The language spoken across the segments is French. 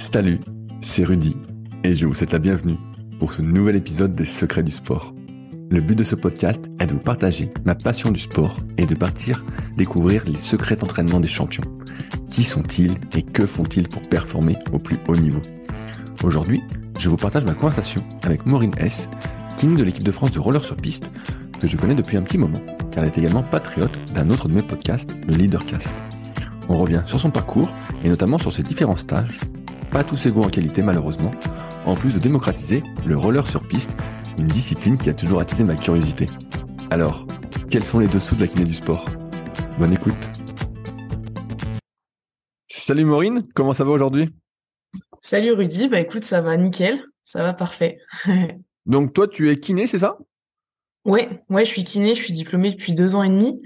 Salut, c'est Rudy et je vous souhaite la bienvenue pour ce nouvel épisode des Secrets du sport. Le but de ce podcast est de vous partager ma passion du sport et de partir découvrir les secrets d'entraînement des champions. Qui sont-ils et que font-ils pour performer au plus haut niveau? Aujourd'hui, je vous partage ma conversation avec Maureen S, king de l'équipe de France de roller sur piste, que je connais depuis un petit moment, car elle est également patriote d'un autre de mes podcasts, le Leadercast. On revient sur son parcours et notamment sur ses différents stages, pas tous égaux en qualité malheureusement, en plus de démocratiser le roller sur piste, une discipline qui a toujours attisé ma curiosité. Alors, quels sont les dessous de la kiné du sport? Bonne écoute Salut Maureen, comment ça va aujourd'hui? Salut Rudy, bah écoute, ça va nickel, ça va parfait. Donc toi, tu es kiné, c'est ça? Ouais, ouais, je suis kiné, je suis diplômée depuis deux ans et demi.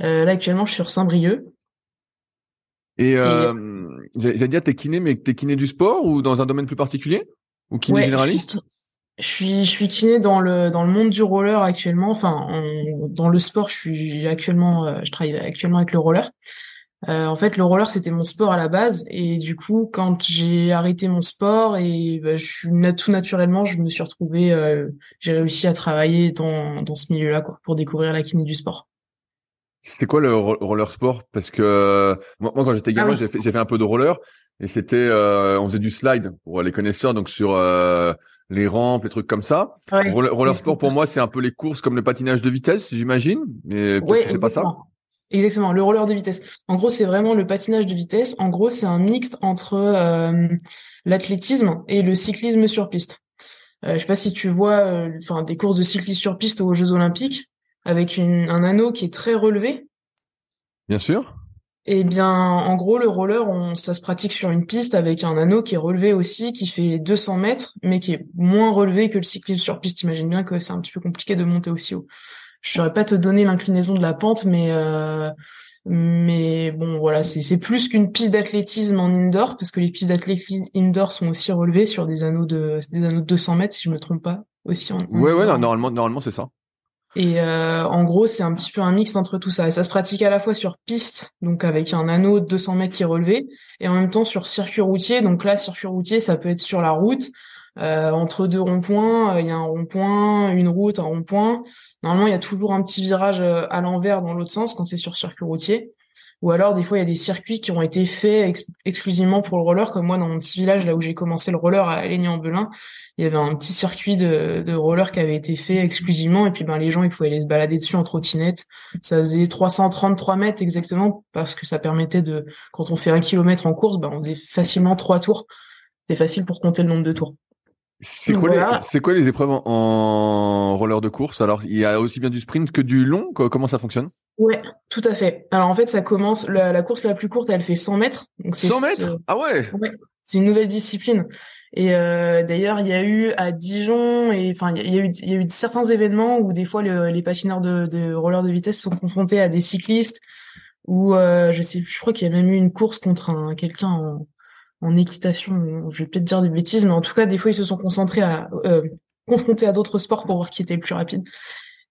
Euh, là actuellement, je suis sur Saint-Brieuc. Et, euh, j'allais dire, t'es kiné, mais t'es kiné du sport ou dans un domaine plus particulier? Ou kiné généraliste? je suis, je suis kiné dans le dans le monde du roller actuellement. Enfin, dans le sport, je suis actuellement, euh, je travaille actuellement avec le roller. Euh, en fait, le roller c'était mon sport à la base, et du coup, quand j'ai arrêté mon sport et bah, je suis tout naturellement, je me suis retrouvé, euh, j'ai réussi à travailler dans dans ce milieu-là, quoi, pour découvrir la kiné du sport. C'était quoi le roller sport? Parce que euh, moi, quand j'étais gamin, ah j'ai fait, fait, un peu de roller et c'était, euh, on faisait du slide pour les connaisseurs, donc sur euh, les rampes, les trucs comme ça. roller, sport pour moi, c'est un peu les courses comme le patinage de vitesse, j'imagine, mais c'est pas ça. Exactement, le roller de vitesse. En gros, c'est vraiment le patinage de vitesse. En gros, c'est un mixte entre l'athlétisme et le cyclisme sur piste. Euh, je sais pas si tu vois, enfin des courses de cyclisme sur piste aux Jeux Olympiques avec un anneau qui est très relevé. Bien sûr. Eh bien, en gros, le roller, ça se pratique sur une piste avec un anneau qui est relevé aussi, qui fait 200 mètres, mais qui est moins relevé que le cyclisme sur piste. Imagine bien que c'est un petit peu compliqué de monter aussi haut. Je saurais pas te donner l'inclinaison de la pente, mais euh, mais bon, voilà, c'est plus qu'une piste d'athlétisme en indoor, parce que les pistes d'athlétisme indoor sont aussi relevées sur des anneaux de des anneaux de 200 mètres, si je me trompe pas, aussi. En, ouais, ouais, normalement, normalement, c'est ça. Et euh, en gros, c'est un petit peu un mix entre tout ça. Et ça se pratique à la fois sur piste, donc avec un anneau de 200 mètres qui est relevé, et en même temps sur circuit routier. Donc là, circuit routier, ça peut être sur la route, euh, entre deux ronds-points. Euh, il y a un rond-point, une route, un rond-point. Normalement, il y a toujours un petit virage à l'envers dans l'autre sens quand c'est sur circuit routier. Ou alors, des fois, il y a des circuits qui ont été faits exclusivement pour le roller, comme moi, dans mon petit village, là où j'ai commencé le roller à Aligny-en-Belin, il y avait un petit circuit de, de, roller qui avait été fait exclusivement, et puis ben les gens, ils pouvaient aller se balader dessus en trottinette. Ça faisait 333 mètres exactement, parce que ça permettait de, quand on fait un kilomètre en course, ben on faisait facilement trois tours. C'est facile pour compter le nombre de tours. C'est quoi, les, quoi les épreuves en, roller de course? Alors, il y a aussi bien du sprint que du long? Comment ça fonctionne? Ouais, tout à fait. Alors en fait, ça commence la, course la plus courte, elle fait 100 mètres. Donc 100 mètres? Ah ouais. ouais c'est une nouvelle discipline. Et euh, d'ailleurs, il y a eu à Dijon et enfin il y a eu il y a eu certains événements où des fois les patineurs de, de roller de vitesse sont confrontés à des cyclistes ou euh, je sais je crois qu'il y a même eu une course contre un quelqu'un en en équitation, je vais peut-être dire des bêtises, mais en tout cas, des fois, ils se sont concentrés à euh, confrontés à d'autres sports pour voir qui était le plus rapide.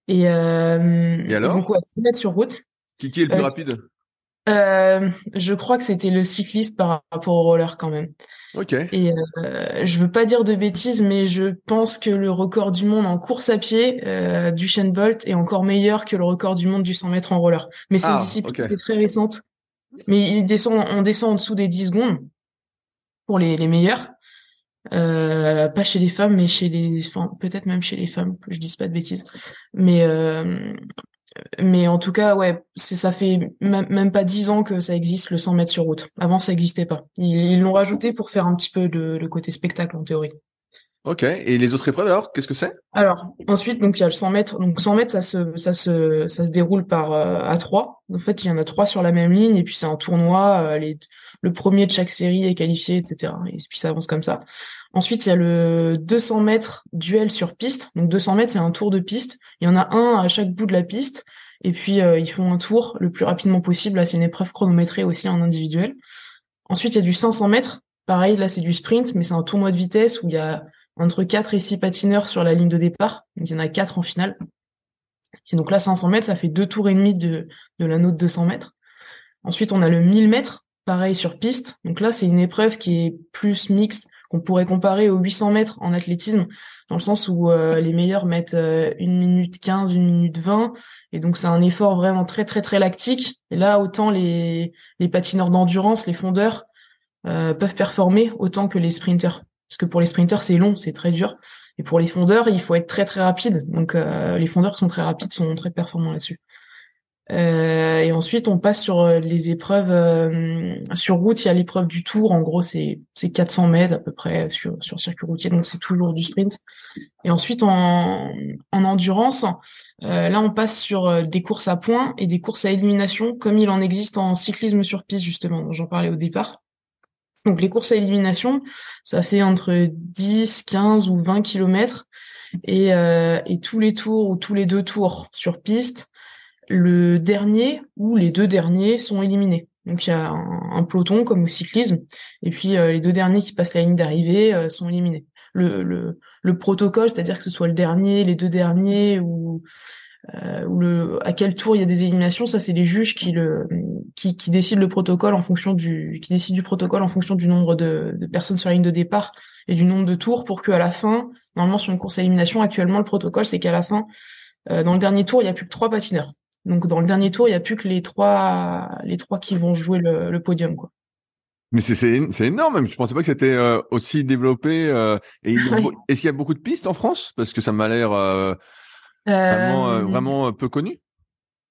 Et, euh, Et alors donc, ouais, mettre sur route. Qui, qui est le plus euh, rapide? euh, je crois que c'était le cycliste par rapport au roller quand même. Ok. Et euh, je veux pas dire de bêtises, mais je pense que le record du monde en course à pied euh, du Shane Bolt est encore meilleur que le record du monde du 100 mètres en roller. Mais c'est une ah, discipline qui est très récente. Mais il descend, on descend en dessous des 10 secondes pour les, les meilleurs. Euh, pas chez les femmes, mais chez les, enfin peut-être même chez les femmes, je dise pas de bêtises. Mais euh, mais en tout cas, ouais, c'est ça fait même pas dix ans que ça existe le 100 mètres sur route. Avant, ça existait pas. Ils l'ont rajouté pour faire un petit peu de, le côté spectacle en théorie. Ok. Et les autres épreuves alors, qu'est-ce que c'est? Alors ensuite, donc il y a le 100 mètres. Donc 100 mètres, ça se ça se ça se déroule par euh, à trois. En fait, il y en a trois sur la même ligne et puis c'est un tournoi. Euh, les, le premier de chaque série est qualifié, etc. Et puis ça avance comme ça. Ensuite, il y a le 200 mètres duel sur piste. Donc 200 mètres, c'est un tour de piste. Il y en a un à chaque bout de la piste. Et puis euh, ils font un tour le plus rapidement possible. Là, c'est une épreuve chronométrée aussi en individuel. Ensuite, il y a du 500 mètres. Pareil, là, c'est du sprint, mais c'est un tournoi de vitesse où il y a entre 4 et 6 patineurs sur la ligne de départ. Donc il y en a 4 en finale. Et donc là, 500 mètres, ça fait deux tours et demi de, de l'anneau de 200 mètres. Ensuite, on a le 1000 mètres. pareil sur piste. Donc là, c'est une épreuve qui est plus mixte, qu'on pourrait comparer aux 800 mètres en athlétisme, dans le sens où euh, les meilleurs mettent euh, une minute 15, une minute 20, et donc c'est un effort vraiment très très très lactique. Et là, autant les, les patineurs d'endurance, les fondeurs, euh, peuvent performer autant que les sprinters. Parce que pour les sprinters, c'est long, c'est très dur. Et pour les fondeurs, il faut être très très rapide. Donc les fondeurs qui sont très rapides sont très performants là-dessus. Euh, et ensuite, on passe sur euh, les épreuves euh, sur route. Il y a l'épreuve du Tour. En gros, c'est c'est 400 mètres à peu près sur sur circuit routier, donc c'est toujours du sprint. Et ensuite, en en endurance, là, on passe sur des courses à points et des courses à élimination, comme il en existe en cyclisme sur piste justement. J'en parlais au départ. Donc les courses à élimination, ça fait entre 10, 15 ou 20 kilomètres. Et, et tous les tours ou tous les deux tours sur piste, le dernier ou les deux derniers sont éliminés. Donc il y a un, peloton comme au cyclisme, et puis euh, les deux derniers qui passent la ligne d'arrivée euh, sont éliminés. Le protocole, c'est-à-dire que ce soit le dernier, les deux derniers ou, euh, ou le à quel tour il y a des éliminations, ça c'est les juges qui le qui, qui décident le protocole en fonction du qui décident du protocole en fonction du nombre de, de personnes sur la ligne de départ et du nombre de tours pour qu'à la fin, normalement sur une course à élimination, actuellement le protocole c'est qu'à la fin, dans le dernier tour il y a plus que trois patineurs. Donc dans le dernier tour, il n'y a plus que les trois, les trois qui vont jouer le, podium, quoi. Mais c'est c'est énorme. Je pensais pas que c'était euh, aussi développé. Euh, et est-ce qu'il y a beaucoup de pistes en France? Parce que ça m'a l'air euh, vraiment vraiment peu connu?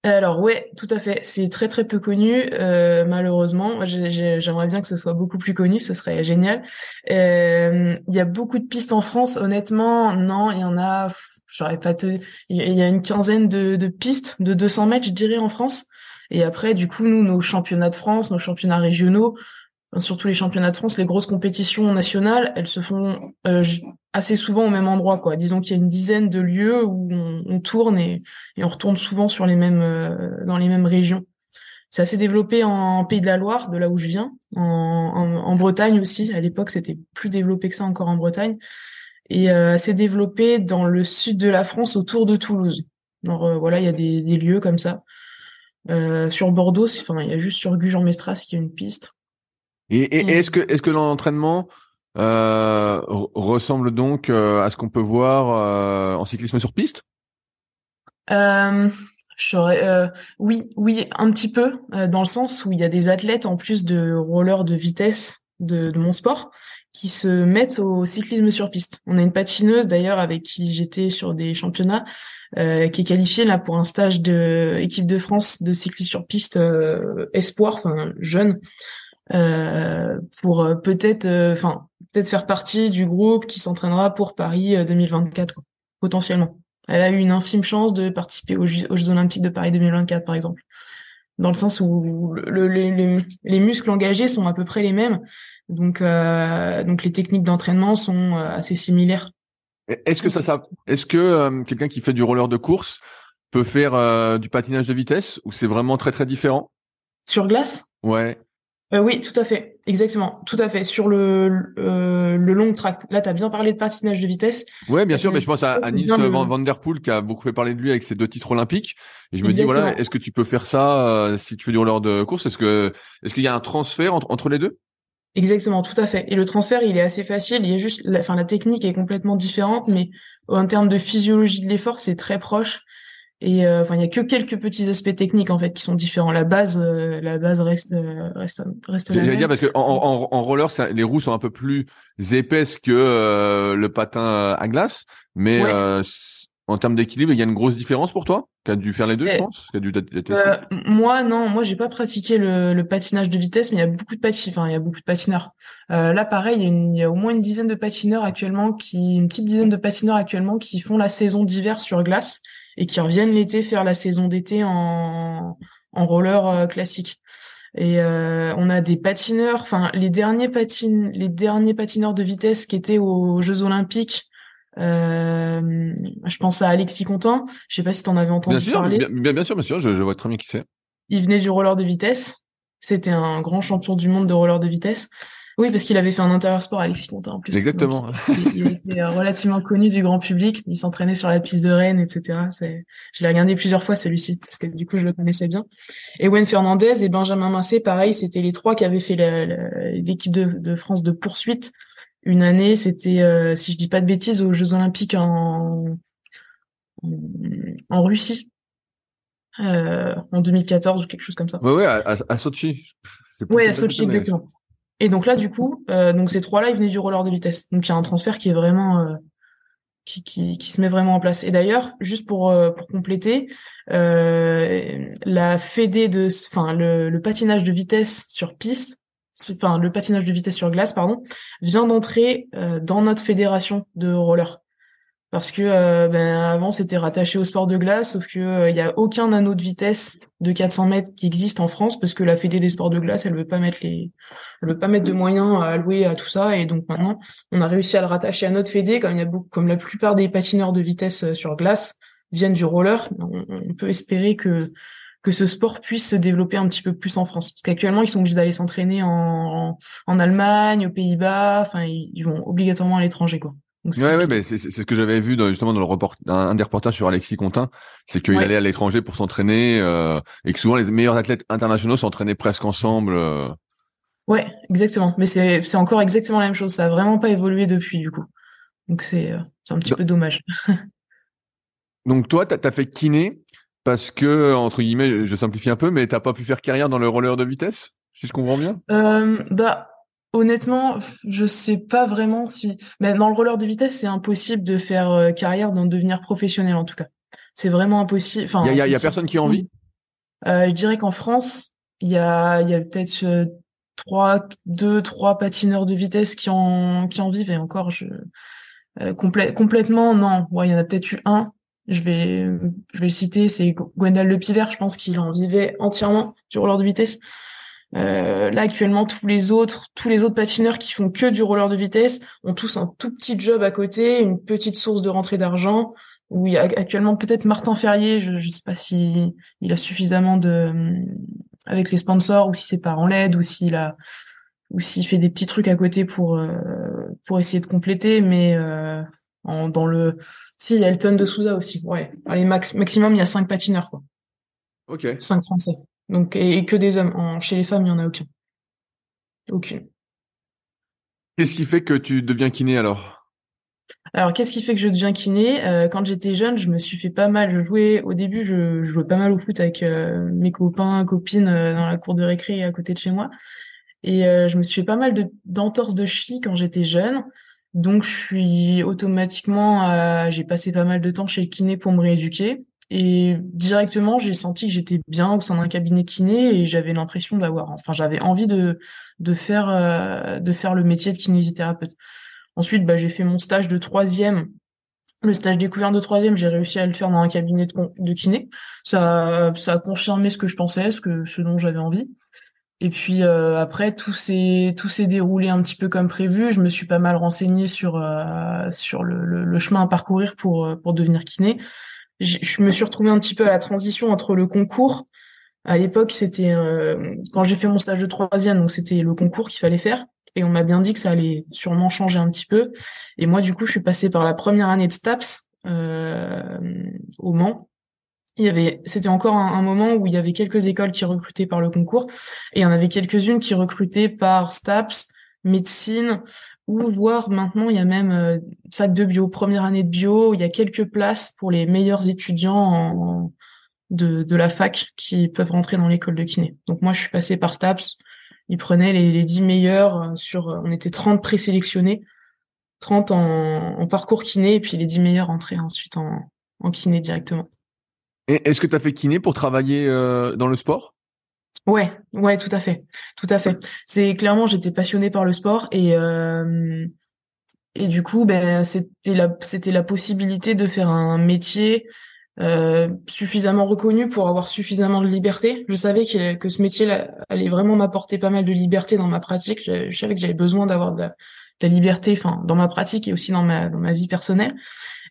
Alors ouais, tout à fait. C'est très très peu connu, malheureusement. J'aimerais bien que ce soit beaucoup plus connu, ce serait génial. Il y a beaucoup de pistes en France. Honnêtement, non, il y en a J'aurais pas te... Il y a une quinzaine de, de, pistes de 200 mètres, je dirais, en France. Et après, du coup, nous, nos championnats de France, nos championnats régionaux, surtout les championnats de France, les grosses compétitions nationales, elles se font euh, assez souvent au même endroit, quoi. Disons qu'il y a une dizaine de lieux où on, tourne et, on retourne souvent sur les mêmes, euh, dans les mêmes régions. C'est assez développé en Pays de la Loire, de là où je viens, en, Bretagne aussi. À l'époque, c'était plus développé que ça encore en Bretagne et euh, s'est développé dans le sud de la France autour de Toulouse. Alors euh, voilà, il y a des, lieux comme ça. Sur Bordeaux, enfin il y a juste sur Gujan-Mestras qui a une piste. Et, et, est-ce que est-ce que l'entraînement euh, ressemble donc euh, à ce qu'on peut voir en cyclisme sur piste? Euh, oui, oui, un petit peu, dans le sens où il y a des athlètes en plus de rollers de vitesse de, de mon sport qui se mettent au cyclisme sur piste. On a une patineuse d'ailleurs avec qui j'étais sur des championnats euh, qui est qualifiée là pour un stage de équipe de France de cyclisme sur piste euh, espoir, enfin jeune, euh, pour euh, peut-être, euh, enfin peut-être faire partie du groupe qui s'entraînera pour Paris 2024 quoi, potentiellement. Elle a eu une infime chance de participer aux Jeux, aux Jeux Olympiques de Paris 2024 par exemple dans le sens où le, les, les, muscles engagés sont à peu près les mêmes, donc euh, donc les techniques d'entraînement sont euh, assez similaires. Est-ce que ça, ça est-ce que euh, quelqu'un qui fait du roller de course peut faire euh, du patinage de vitesse ou c'est vraiment très très différent? Sur glace? Ouais. Euh, oui, tout à fait, exactement, tout à fait. Sur le euh, le long track, là, tu as bien parlé de patinage de vitesse. Ouais, bien sûr, mais je pense à, à Nils Van, Der Poel qui a beaucoup fait parler de lui avec ses deux titres olympiques. Et je me dis voilà, est-ce que tu peux faire ça euh, si tu fais du roller de course? Est-ce que est-ce qu'il y a un transfert entre, entre les deux? Exactement, tout à fait. Et le transfert, il est assez facile. Il y a juste, la, enfin, la technique est complètement différente, mais en termes de physiologie de l'effort, c'est très proche. Et euh, enfin, il y a que quelques petits aspects techniques en fait qui sont différents. La base, euh, la base reste euh, reste reste la même. dire parce que en, en, en roller, ça, les roues sont un peu plus épaisses que le patin à glace, mais en termes d'équilibre, il y a une grosse différence pour toi? Qui a dû faire les deux, je pense? Qui a dû moi, non, moi j'ai pas pratiqué le, le, patinage de vitesse, mais il y a beaucoup de patineurs. Enfin, il y a beaucoup de patineurs. là, pareil, il y, a il y, a au moins une dizaine de patineurs actuellement qui, une petite dizaine de patineurs actuellement qui font la saison d'hiver sur glace et qui reviennent l'été faire la saison d'été en, en roller euh, classique. Et euh, on a des patineurs, enfin les derniers patines, les derniers patineurs de vitesse qui étaient aux Jeux Olympiques. Euh, je pense à Alexis Contin. Je sais pas si tu en avais entendu bien parler. Bien, bien, sûr, bien sûr. Je, je vois très bien qui c'est. Il venait du roller de vitesse. C'était un grand champion du monde de roller de vitesse. Oui, parce qu'il avait fait un intérieur sport à Alexis Contin en plus. Exactement. il, était euh, relativement connu du grand public. Il s'entraînait sur la piste de Rennes, etc. C'est, je l'ai regardé plusieurs fois celui-ci parce que du coup je le connaissais bien. Et Wayne Fernandez et Benjamin Massé, pareil, c'était les trois qui avaient fait l'équipe de, de, France de poursuite. Une année, c'était, euh, si je dis pas de bêtises, aux Jeux Olympiques en en, Russie. Euh, en 2014 ou quelque chose comme ça. Ouais, ouais, à, à Sochi. Ouais, à Sochi, exactement. Et donc là, du coup, euh, donc ces trois-là, ils venaient du roller de vitesse. Donc il y a un transfert qui est vraiment euh, qui, qui, qui, se met vraiment en place. Et d'ailleurs, juste pour euh, pour compléter, la fédé de, enfin le, le, patinage de vitesse sur piste, enfin le patinage de vitesse sur glace, pardon, vient d'entrer dans notre fédération de roller parce que euh, ben, avant c'était rattaché au sport de glace, sauf que il euh, y a aucun anneau de vitesse de 400 mètres qui existe en France parce que la Fédé des sports de glace, elle veut pas mettre les, elle veut pas mettre de moyens à allouer à tout ça, et donc maintenant on a réussi à le rattacher à notre Fédé, comme il y a beaucoup, comme la plupart des patineurs de vitesse euh, sur glace viennent du roller, on, peut espérer que que ce sport puisse se développer un petit peu plus en France. Parce qu'actuellement, ils sont obligés d'aller s'entraîner en, en, Allemagne, aux Pays-Bas, enfin, ils vont obligatoirement à l'étranger, quoi. Ouais, ouais, c'est ce que j'avais vu dans, justement dans le report, un, des reportages sur Alexis Contin, c'est qu'il allait à l'étranger pour s'entraîner euh, et que souvent les meilleurs athlètes internationaux s'entraînaient presque ensemble. Euh. Ouais, exactement. Mais c'est c'est encore exactement la même chose. Ça a vraiment pas évolué depuis du coup. Donc c'est euh, c'est un petit peu dommage. Donc toi, t'as as fait kiné parce que entre guillemets, je simplifie un peu, mais t'as pas pu faire carrière dans le roller de vitesse, si je comprends bien? Euh, bah Honnêtement, je sais pas vraiment si. Mais dans le roller de vitesse, c'est impossible de faire euh, carrière, d'en devenir professionnel en tout cas. C'est vraiment impossible. Enfin, il y a, personne qui a envie? Euh, je dirais qu'en France, il y a, il y a peut-être euh, trois, deux, trois patineurs de vitesse qui en qui en vivent et encore, je complètement non. Ouais, il y en a peut-être eu un. Je vais, je vais le citer, c'est Gwendal Le Piver. Je pense qu'il en vivait entièrement du roller de vitesse. Euh, là actuellement tous les autres tous les autres patineurs qui font que du roller de vitesse ont tous un tout petit job à côté, une petite source de rentrée d'argent. Où il y a actuellement peut-être Martin Ferrier, je ne sais pas si il a suffisamment de euh, avec les sponsors ou si c'est pas en l'aide ou s'il a ou s'il fait des petits trucs à côté pour euh, pour essayer de compléter mais euh, en, dans le si il y a Elton de Souza aussi. Ouais. Allez max maximum il y a cinq patineurs quoi. Ok. Cinq français donc, et, que des hommes. chez les femmes, il y en a aucun. Aucune. Qu'est-ce qui fait que tu deviens kiné alors? Alors, qu'est-ce qui fait que je deviens kiné? Euh, Quand j'étais jeune, je me suis fait pas mal. Je jouais au début, je, jouais pas mal au foot avec euh, mes copains, copines euh, dans la cour de récré à côté de chez moi. Et je me suis fait pas mal de d'entorses de cheville quand j'étais jeune. Donc, je suis automatiquement, j'ai passé pas mal de temps chez le kiné pour me rééduquer. Et directement, j'ai senti que j'étais bien au sein d'un cabinet kiné et j'avais l'impression d'avoir, enfin, j'avais envie de de faire euh, de faire le métier de kinésithérapeute. Ensuite, bah, j'ai fait mon stage de troisième, le stage découvert de troisième, j'ai réussi à le faire dans un cabinet de, de kiné. Ça ça a confirmé ce que je pensais, ce que ce dont j'avais envie. Et puis euh, après, tout s'est tout s'est déroulé un petit peu comme prévu. Je me suis pas mal renseignée sur euh, sur le, le, le, chemin à parcourir pour pour devenir kiné je me suis retrouvée un petit peu à la transition entre le concours. À l'époque, c'était euh, quand j'ai fait mon stage de troisième, donc c'était le concours qu'il fallait faire. Et on m'a bien dit que ça allait sûrement changer un petit peu. Et moi, du coup, je suis passée par la première année de STAPS euh, au Mans. Il y avait, c'était encore un, moment où il y avait quelques écoles qui recrutaient par le concours, et il y en avait quelques-unes qui recrutaient par STAPS, médecine, ou voir maintenant il y a même euh, fac de bio, première année de bio, il y a quelques places pour les meilleurs étudiants de, de la fac qui peuvent rentrer dans l'école de kiné. Donc moi je suis passée par STAPS, ils prenaient les, les 10 meilleurs euh, sur on était 30 présélectionnés, 30 en, en, parcours kiné et puis les 10 meilleurs entraient ensuite en, en kiné directement. Et est-ce que tu as fait kiné pour travailler euh, dans le sport? Ouais, ouais, tout à fait, tout à fait. C'est clairement, j'étais passionnée par le sport et euh, et du coup, ben c'était la c'était la possibilité de faire un métier euh, suffisamment reconnu pour avoir suffisamment de liberté. Je savais que, que ce métier allait vraiment m'apporter pas mal de liberté dans ma pratique. Je, savais que j'avais besoin d'avoir de, de, la liberté, enfin dans ma pratique et aussi dans ma dans ma vie personnelle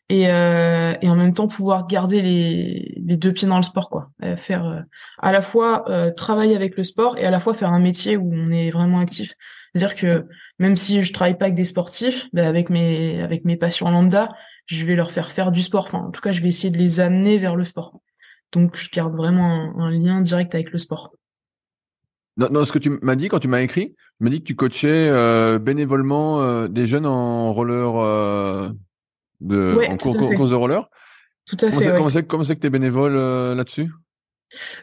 et, euh, et en même temps pouvoir garder les, les deux pieds dans le sport quoi euh, faire euh, à la fois euh, travailler avec le sport et à la fois faire un métier où on est vraiment actif C'est-à-dire que même si je travaille pas avec des sportifs, ben avec mes avec mes patients lambda, je vais leur faire faire du sport. Enfin, en tout cas, je vais essayer de les amener vers le sport. Donc, je garde vraiment un, lien direct avec le sport. Dans, ce que tu m'as dit quand tu m'as écrit, tu m'as dit que tu coachais euh, bénévolement euh, des jeunes en roller euh, de en cours, course de roller. Tout à fait. Comment c'est que tu es bénévole là-dessus?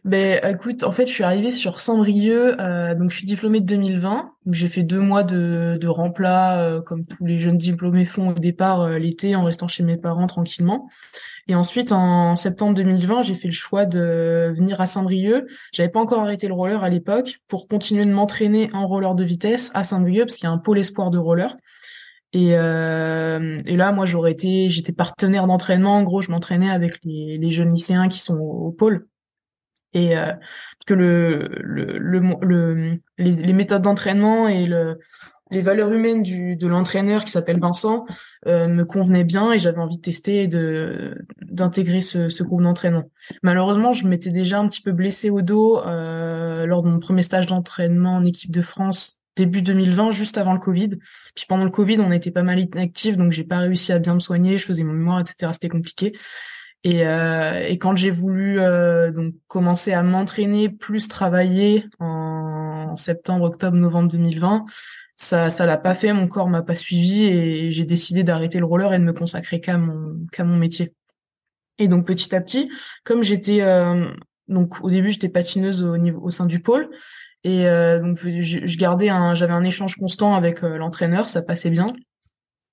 Ben écoute, en fait, je suis arrivée sur Saint-Brieuc, euh, donc je suis diplômée de 2020. J'ai fait deux mois de, de remplat, euh, comme tous les jeunes diplômés font au départ euh, l'été, en restant chez mes parents tranquillement. Et ensuite, en septembre 2020, j'ai fait le choix de venir à Saint-Brieuc. J'avais pas encore arrêté le roller à l'époque pour continuer de m'entraîner en roller de vitesse à Saint-Brieuc, parce qu'il y a un pôle espoir de roller. Et, euh, et là, moi, j'aurais été, j'étais partenaire d'entraînement. En gros, je m'entraînais avec les, jeunes lycéens qui sont au pôle et euh, que le, le, le, les, méthodes d'entraînement et le, les valeurs humaines du, de l'entraîneur qui s'appelle Vincent euh, me convenaient bien et j'avais envie de tester de d'intégrer ce, ce groupe d'entraînement. Malheureusement, je m'étais déjà un petit peu blessée au dos euh, lors de mon premier stage d'entraînement en équipe de France début 2020, juste avant le Covid. Puis pendant le Covid, on était pas mal inactifs, donc j'ai pas réussi à bien me soigner. Je faisais mon mémoire, etc. C'était compliqué. Et, euh, et quand j'ai voulu euh, donc commencer à m'entraîner, plus travailler en septembre, octobre, novembre 2020, ça ça l'a pas fait, mon corps m'a pas suivi et j'ai décidé d'arrêter le roller et de me consacrer qu'à mon qu'à mon métier. Et donc petit à petit, comme j'étais euh, donc au début j'étais patineuse au niveau au sein du pôle et euh, donc je, gardais un j'avais un échange constant avec euh, l'entraîneur, ça passait bien.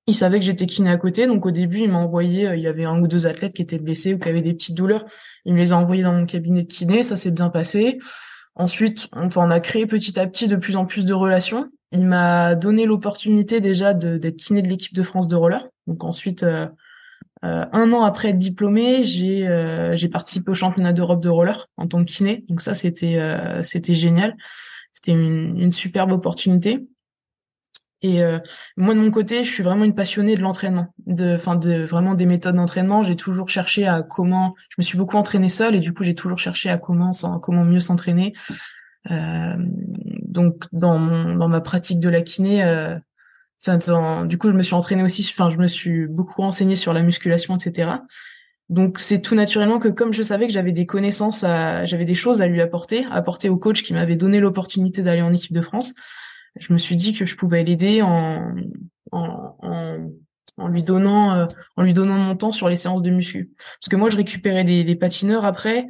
Il savait que j'étais kiné à côté, donc au début, il m'a envoyé, euh, il y avait un ou deux athlètes qui étaient blessés ou qui avaient des petites douleurs. Il me les a envoyés dans mon cabinet de kiné, ça s'est bien passé. Ensuite, on, on a créé petit à petit de plus en plus de relations. Il m'a donné l'opportunité déjà d'être kiné de l'équipe de France de roller. Donc ensuite, euh, un an après être diplômé, j'ai j'ai participé au championnat d'Europe de roller en tant que kiné. Donc ça, c'était c'était génial. C'était une, une superbe opportunité. Et euh, moi de mon côté, je suis vraiment une passionnée de l'entraînement, de, enfin de vraiment des méthodes d'entraînement. J'ai toujours cherché à comment. Je me suis beaucoup entraînée seule et du coup j'ai toujours cherché à comment comment mieux s'entraîner. Euh, donc dans mon, dans ma pratique de la kiné, euh, du coup je me suis entraînée aussi. Enfin je me suis beaucoup renseignée sur la musculation, etc. Donc c'est tout naturellement que comme je savais que j'avais des connaissances, j'avais des choses à lui apporter, apporter au coach qui m'avait donné l'opportunité d'aller en équipe de France je me suis dit que je pouvais l'aider en, en, en, lui donnant euh, en lui donnant mon temps sur les séances de muscu. Parce que moi, je récupérais des, patineurs après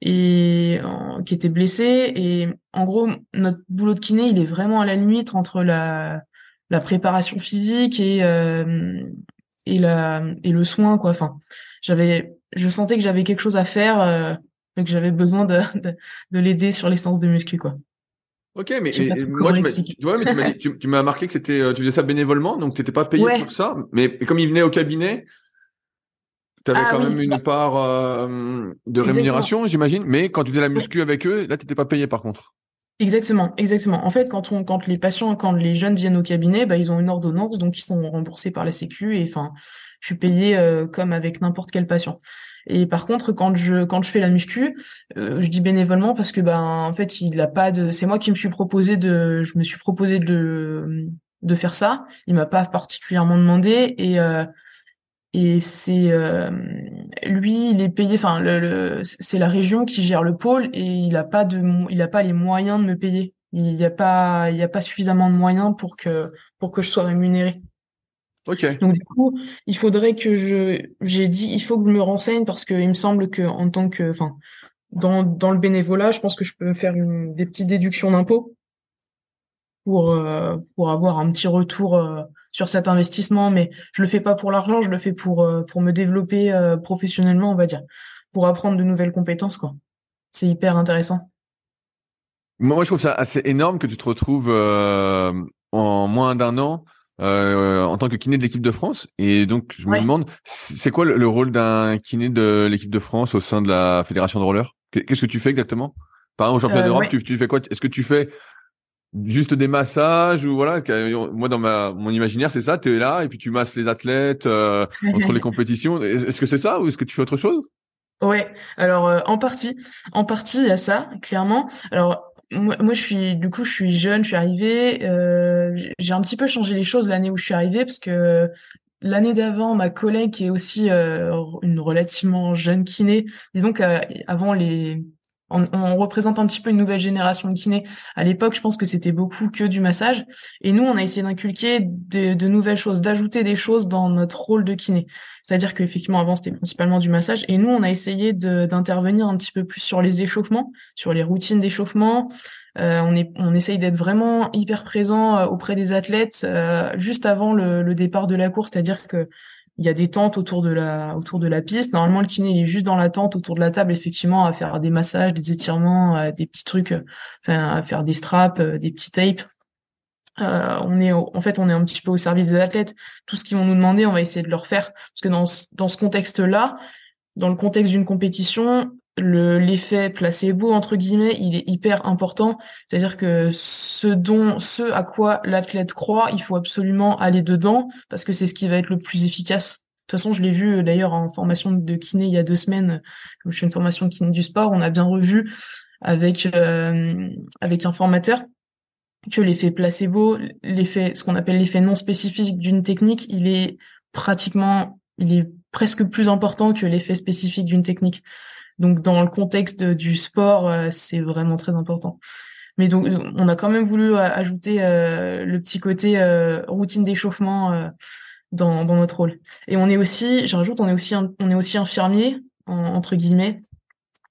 et qui étaient blessés et en gros notre boulot de kiné il est vraiment à la limite entre la la préparation physique et euh, et la et le soin quoi enfin j'avais je sentais que j'avais quelque chose à faire euh, et que j'avais besoin de de, de l'aider sur les séances de muscu quoi Ok, mais, moi, tu m'as, tu, m'as marqué que c'était, euh, tu faisais ça bénévolement, donc tu n'étais pas payé pour ça. Mais, comme il venait au cabinet, tu avais ah quand même une part euh, de rémunération, j'imagine. Mais quand tu faisais la muscu avec eux, là, tu n'étais pas payé par contre. Exactement, exactement. En fait, quand on, quand les patients, quand les jeunes viennent au cabinet, bah, ils ont une ordonnance, donc ils sont remboursés par la Sécu. Et enfin, je suis payé euh, comme avec n'importe quel patient. Et par contre, quand je quand je fais la muscu, euh, je dis bénévolement parce que ben en fait, il a pas de. C'est moi qui me suis proposé de. Je me suis proposé de de faire ça. Il m'a pas particulièrement demandé et euh, et c'est euh, lui, il est payé. Enfin, le, c'est la région qui gère le pôle et il a pas de. Il a pas les moyens de me payer. Il y a pas. Il y a pas suffisamment de moyens pour que pour que je sois rémunéré. Donc du coup, il faudrait que je, j'ai dit, il faut que je me renseigne parce que il me semble que en tant que, enfin, dans dans le bénévolat, je pense que je peux faire une, des petites déductions d'impôts pour euh, pour avoir un petit retour euh, sur cet investissement. Mais je le fais pas pour l'argent, je le fais pour euh, pour me développer professionnellement, on va dire, pour apprendre de nouvelles compétences, quoi. C'est hyper intéressant. Moi, je trouve ça assez énorme que tu te retrouves en moins d'un an euh, en tant que kiné de l'équipe de France. Et donc, je me demande, c'est quoi le, rôle d'un kiné de l'équipe de France au sein de la fédération de roller Qu'est-ce que tu fais exactement? Par exemple, au championnat euh, d'Europe, tu, tu, fais quoi? Est-ce que tu fais juste des massages ou voilà Moi, dans ma mon imaginaire, c'est ça. Tu es là et puis tu masses les athlètes euh, entre les compétitions. Est-ce que c'est ça ou est-ce que tu fais autre chose? Ouais. Alors, en partie, en partie, il y a ça, clairement. Alors moi, moi, je suis, du coup, je suis jeune, je suis arrivée. Euh, j'ai un petit peu changé les choses l'année où je suis arrivée parce que l'année d'avant, ma collègue qui est aussi euh, une relativement jeune kiné, disons qu'avant les on, représente un petit peu une nouvelle génération de kinés. À l'époque, je pense que c'était beaucoup que du massage. Et nous, on a essayé d'inculquer de, nouvelles choses, d'ajouter des choses dans notre rôle de kiné. C'est-à-dire qu'effectivement, avant, c'était principalement du massage. Et nous, on a essayé d'intervenir un petit peu plus sur les échauffements, sur les routines d'échauffement. Euh, on essaye d'être vraiment hyper présent euh, auprès des athlètes euh, juste avant le, le, départ de la course. C'est-à-dire que il y a des tentes autour de la autour de la piste. Normalement, le kiné il est juste dans la tente autour de la table, effectivement, à faire des massages, des étirements, euh, des petits trucs, euh, enfin à faire des straps, euh, des petits tapes. Euh, on est en fait on est un petit peu au service des athlètes. Tout ce qu'ils vont nous demander, on va essayer de leur faire parce que dans ce, dans ce contexte-là, dans le contexte d'une compétition, le l'effet placebo entre guillemets, il est hyper important. C'est-à-dire que ce dont, ce à quoi l'athlète croit, il faut absolument aller dedans parce que c'est ce qui va être le plus efficace. De toute façon, je l'ai vu d'ailleurs en formation de kiné il y a deux semaines, je fais une formation kiné du sport, on a bien revu avec euh, avec un formateur que l'effet placebo, l'effet, ce qu'on appelle l'effet non spécifique d'une technique, il est pratiquement, il est presque plus important que l'effet spécifique d'une technique. Donc dans le contexte du sport, euh, c'est vraiment très important. Mais donc on a quand même voulu euh, ajouter euh, le petit côté routine d'échauffement dans, dans notre rôle. Et on est aussi, je rajoute, on est aussi on est aussi infirmier entre guillemets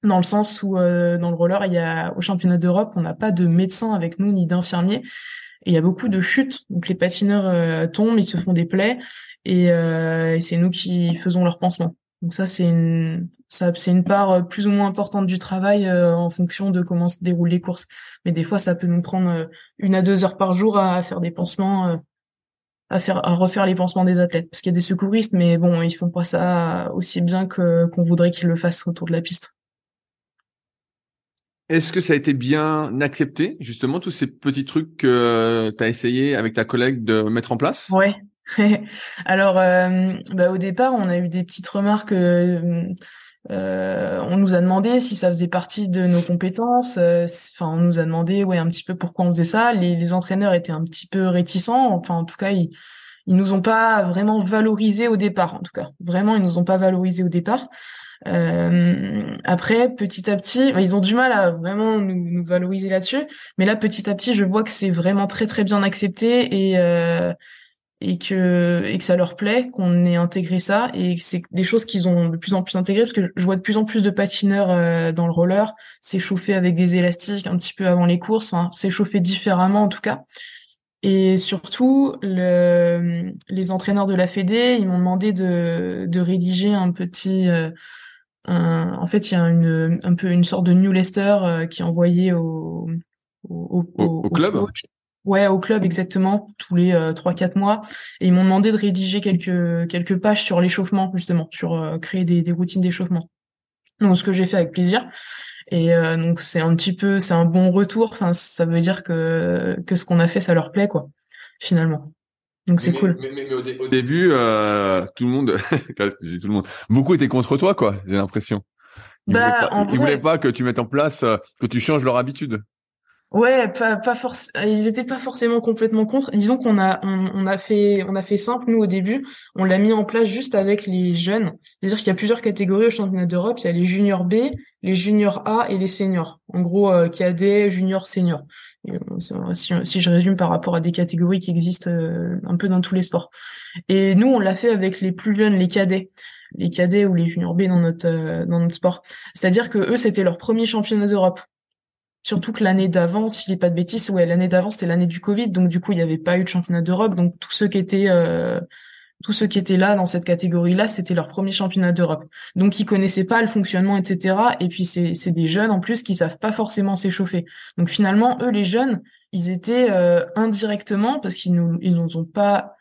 dans le sens où dans le roller, il y a au championnat d'Europe, on n'a pas de médecin avec nous ni d'infirmier. Et il y a beaucoup de chutes, donc les patineurs tombent, ils se font des plaies, et, et c'est nous qui faisons leur pansement. Donc ça, c'est une, ça, c'est une part euh, plus ou moins importante du travail euh, en fonction de comment se déroulent les courses. Mais des fois, ça peut nous prendre euh, une à deux heures par jour à, faire des pansements, à faire, à refaire les pansements des athlètes. Parce qu'il y a des secouristes, mais bon, ils font pas ça aussi bien que qu'on voudrait qu'ils le fassent autour de la piste. Est-ce que ça a été bien accepté, justement, tous ces petits trucs que tu as essayé avec ta collègue de mettre en place? Ouais, Alors, euh, bah, au départ, on a eu des petites remarques. Euh, euh, on nous a demandé si ça faisait partie de nos compétences. Enfin, on nous a demandé, ouais, un petit peu pourquoi on faisait ça. Les, les entraîneurs étaient un petit peu réticents. Enfin, en tout cas, ils, ils nous ont pas vraiment valorisé au départ. En tout cas, vraiment, ils nous ont pas valorisé au départ. Euh, après, petit à petit, bah, ils ont du mal à vraiment nous, nous valoriser là-dessus. Mais là, petit à petit, je vois que c'est vraiment très très bien accepté et euh, et que et que ça leur plaît qu'on ait intégré ça. Et que c'est des choses qu'ils ont de plus en plus intégrées parce que je vois de plus en plus de patineurs euh, dans le roller. S'échauffer avec des élastiques un petit peu avant les courses enfin, s'échauffer différemment en tout cas. Et surtout le, les entraîneurs de la Fédé ils m'ont demandé de de rédiger un petit euh, un, en fait il y a une un peu une sorte de newsletter euh, qui est envoyé au au, au, au, club Ouais, au club exactement, tous les euh, trois quatre mois. Et ils m'ont demandé de rédiger quelques quelques pages sur l'échauffement justement, sur euh, créer des, des routines d'échauffement. Donc ce que j'ai fait avec plaisir. Et euh, donc c'est un petit peu, c'est un bon retour. Enfin, ça veut dire que que ce qu'on a fait, ça leur plaît quoi, finalement. Donc c'est cool. Mais, mais, au, début, tout le monde, tout le monde, beaucoup étaient contre toi quoi. J'ai l'impression. Ils, bah, voulaient ils voulaient pas que tu mettes en place, que tu changes leur habitude. Ouais, pas pas forcément. Ils étaient pas forcément complètement contre. Disons qu'on a on, a fait on a fait simple nous au début. On l'a mis en place juste avec les jeunes. C'est-à-dire qu'il y a plusieurs catégories au championnat d'Europe. Il y a les juniors B, les juniors A et les seniors. En gros, euh, cadet, junior, senior. Euh, si, si, je résume par rapport à des catégories qui existent euh, un peu dans tous les sports. Et nous, on l'a fait avec les plus jeunes, les cadets les cadets ou les juniors B dans notre euh, dans notre sport. C'est-à-dire que eux, c'était leur premier championnat d'Europe. Surtout que l'année d'avant, si je dis pas de bêtises, ouais, l'année d'avant c'était l'année du Covid, donc du coup il n'y avait pas eu de championnat d'Europe, donc tous ceux qui étaient euh, tous ceux qui étaient là dans cette catégorie-là, c'était leur premier championnat d'Europe. Donc ils connaissaient pas le fonctionnement, etc. Et puis c'est c'est des jeunes en plus qui savent pas forcément s'échauffer. Donc finalement eux les jeunes, ils étaient euh, indirectement parce qu'ils nous ils nous ont pas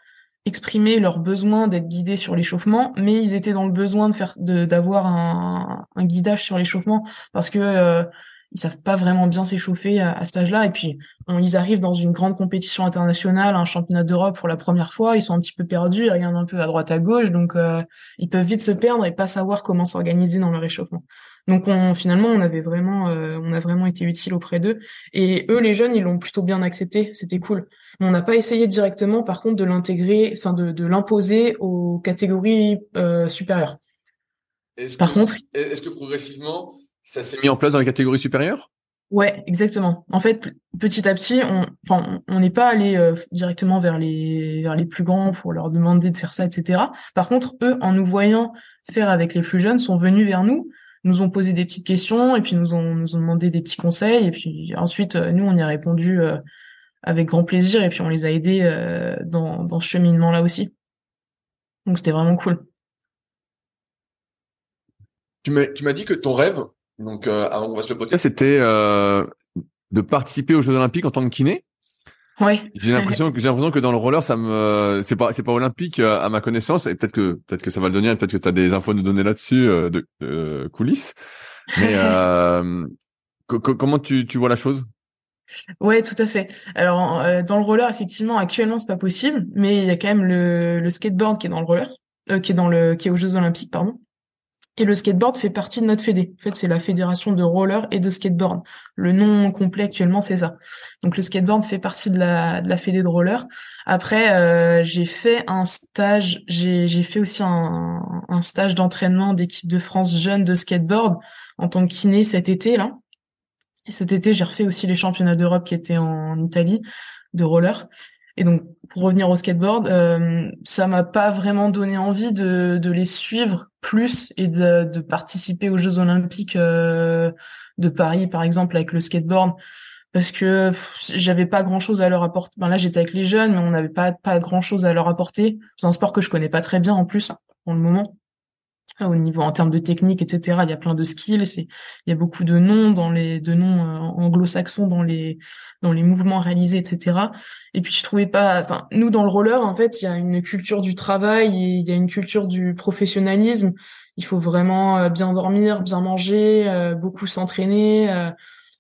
exprimé leur besoin d'être guidés sur l'échauffement, mais ils étaient dans le besoin de faire de d'avoir un, un guidage sur l'échauffement parce que euh, ils savent pas vraiment bien s'échauffer à, à, cet âge-là. Et puis, ils arrivent dans une grande compétition internationale, un championnat d'Europe pour la première fois, ils sont un petit peu perdus, ils regardent un peu à droite à gauche, donc euh, ils peuvent vite se perdre et pas savoir comment s'organiser dans leur échauffement. Donc on, finalement, on avait vraiment, euh, on a vraiment été utile auprès d'eux. Et eux, les jeunes, ils l'ont plutôt bien accepté. C'était cool. On n'a pas essayé directement, par contre, de l'intégrer, enfin de, de l'imposer aux catégories euh, supérieures. Par contre, est-ce que progressivement, ça s'est mis en place dans les catégories supérieures? Ouais, exactement. En fait, petit à petit, on, enfin, on n'est pas allé euh, directement vers les vers les plus grands pour leur demander de faire ça, etc. Par contre, eux, en nous voyant faire avec les plus jeunes, sont venus vers nous, nous ont posé des petites questions et puis nous ont nous ont demandé des petits conseils et puis ensuite, euh, nous, on y a répondu euh, avec grand plaisir et puis on les a aidés dans dans ce cheminement là aussi. Donc c'était vraiment cool. Tu m'as dit que ton rêve, donc euh, avant qu'on fasse le podcast, c'était euh, de participer aux Jeux Olympiques en tant que kiné. Oui. J'ai l'impression que j'ai l'impression que dans le roller, ça me c'est pas c'est pas olympique euh, à ma connaissance et peut-être que peut-être que ça va le donner, peut-être que tu as des infos à nous donner là-dessus euh, de, de, coulisses. Mais euh, comment tu tu vois la chose? Ouais, tout à fait. Alors dans le roller, effectivement, actuellement c'est pas possible, mais il y a quand même le, le skateboard qui est dans le roller, qui est dans le qui est aux Jeux Olympiques, pardon. Et le skateboard fait partie de notre fédé. En fait, c'est la fédération de roller et de skateboard. Le nom complet actuellement, c'est ça. Donc le skateboard fait partie de la, de fédé de roller. Après, euh, j'ai fait un stage, j'ai, fait aussi un, stage d'entraînement d'équipe de France jeune de skateboard en tant que cet été là. Et cet été, j'ai refait aussi les championnats d'Europe qui étaient en Italie de roller. Et donc, pour revenir au skateboard, euh, ça m'a pas vraiment donné envie de les suivre plus et de, participer aux Jeux Olympiques euh, de Paris, par exemple, avec le skateboard, parce que j'avais pas grand chose à leur apporter. Ben là, j'étais avec les jeunes, mais on n'avait pas pas grand chose à leur apporter. C'est un sport que je connais pas très bien en plus pour le moment au niveau en termes de technique, etc. Il y a plein de skills, c'est il y a beaucoup de noms dans les de noms euh, anglo-saxons dans les dans les mouvements réalisés, etc. Et puis je trouvais pas, enfin nous dans le roller en fait il y a une culture du travail, il y a une culture du professionnalisme. Il faut vraiment euh, bien dormir, bien manger, euh, beaucoup s'entraîner.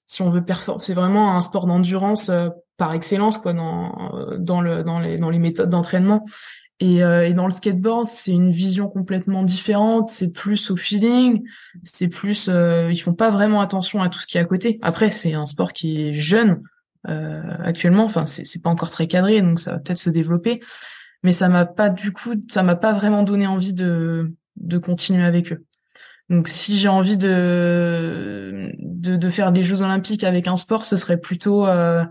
si on veut performer, c'est vraiment un sport d'endurance par excellence quoi dans dans le dans les dans les méthodes d'entraînement et, euh, et, dans le skateboard, c'est une vision complètement différente. C'est plus au feeling. C'est plus, euh, ils font pas vraiment attention à tout ce qui est à côté. Après, c'est un sport qui est jeune euh, actuellement. Enfin, c'est pas encore très cadré, donc ça va peut-être se développer. Mais ça m'a pas du coup, ça m'a pas vraiment donné envie de de continuer avec eux. Donc, si j'ai envie de, de, de faire des Jeux Olympiques avec un sport, ce serait plutôt euh,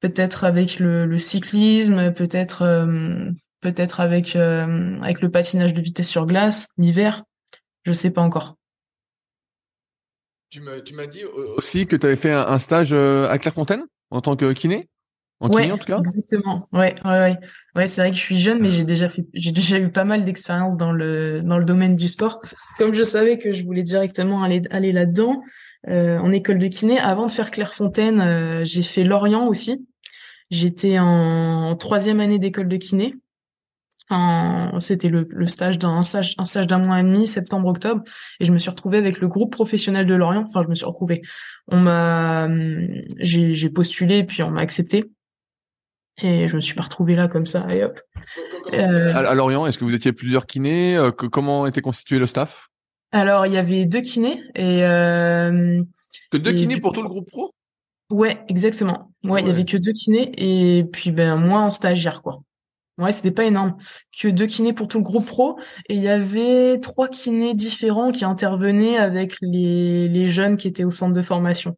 peut-être avec le, le cyclisme, peut-être euh, peut-être avec euh, avec le patinage de vitesse sur glace l'hiver, je sais pas encore. Tu m'as tu m'as dit aussi que tu avais fait un, stage euh, à Clairefontaine en tant que kiné? En kiné en tout cas? exactement. Ouais ouais ouais. Ouais c'est vrai que je suis jeune mais j'ai déjà fait j'ai déjà eu pas mal d'expérience dans le dans le domaine du sport. Comme je savais que je voulais directement aller aller là dedans euh, en école de kiné avant de faire Clairefontaine euh, j'ai fait Lorient aussi. J'étais en troisième année d'école de kiné c'était le, stage d'un stage, un stage d'un mois et demi, septembre-octobre, et je me suis retrouvée avec le groupe professionnel de Lorient. Enfin, je me suis retrouvée. On m'a, j'ai, postulé, puis on m'a accepté. Et je me suis pas retrouvée là comme ça, et hop. Euh, à, Lorient, est-ce que vous étiez plusieurs kinés euh, Comment était constitué le staff? Alors, il y avait deux kinés et euh, que deux kinés pour tout le groupe pro? Ouais, exactement. Ouais, il y avait que deux kinés et puis ben moi en stagiaire quoi. Ouais, c'était pas énorme. Que deux kinés pour tout le groupe pro. Et il y avait trois kinés différents qui intervenaient avec les, les jeunes qui étaient au centre de formation.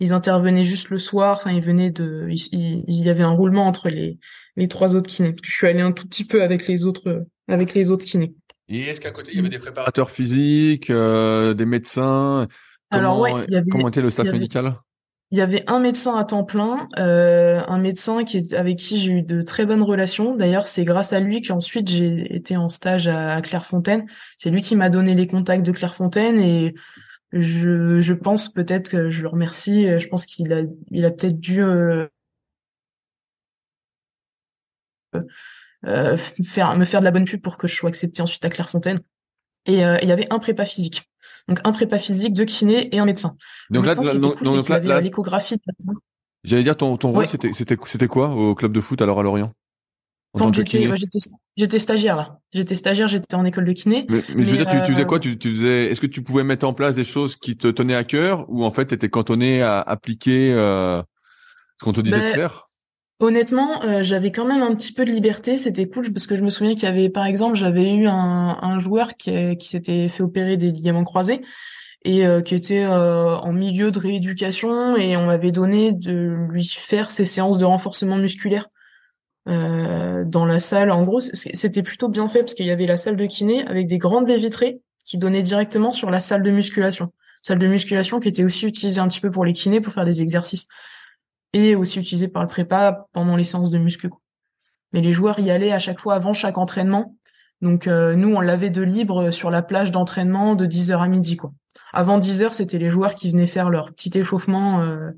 Ils intervenaient juste le soir. Enfin, ils venaient de, il, y avait un roulement entre les, les trois autres kinés. Je suis allée un tout petit peu avec les autres, avec les autres kinés. Et est-ce qu'à côté, il y avait des préparateurs physiques, euh, des médecins? Alors ouais, il y avait, comment était le staff médical? Il y avait un médecin à temps plein, euh, un médecin qui est, avec qui j'ai eu de très bonnes relations. D'ailleurs, c'est grâce à lui qu'ensuite j'ai été en stage à, Clairefontaine. C'est lui qui m'a donné les contacts de Clairefontaine et je, je pense peut-être que je le remercie. Je pense qu'il a, il a peut-être dû euh, euh, me faire de la bonne pub pour que je sois acceptée ensuite à Clairefontaine. Et il y avait un prépa physique. Donc un prépa physique, deux kinés et un médecin. Donc là, donc, là, l'échographie. J'allais dire ton ton rôle, c'était c'était quoi au club de foot alors à Lorient? Quand j'étais, j'étais, stagiaire là. J'étais stagiaire, j'étais en école de kiné. Mais, je veux dire, tu, faisais quoi? Tu, tu, faisais, est-ce que tu pouvais mettre en place des choses qui te tenaient à cœur ou en fait tu étais cantonné à appliquer euh, ce qu'on te disait de ben, faire? Honnêtement, euh, j'avais quand même un petit peu de liberté. C'était cool parce que je me souviens qu'il y avait, par exemple, j'avais eu un, joueur qui, qui s'était fait opérer des ligaments croisés et euh, qui était euh, en milieu de rééducation et on m'avait donné de lui faire ses séances de renforcement musculaire euh, dans la salle. En gros, c'était plutôt bien fait parce qu'il y avait la salle de kiné avec des grandes baies vitrées qui donnaient directement sur la salle de musculation. Salle de musculation qui était aussi utilisée un petit peu pour les kinés pour faire des exercices et aussi utilisée par le prépa pendant les séances de muscu. Mais les joueurs y allaient à chaque fois avant chaque entraînement. Donc euh, nous, on l'avait de libre sur la plage d'entraînement de 10h à midi. quoi. Avant 10h, c'était les joueurs qui venaient faire leur petit échauffement euh,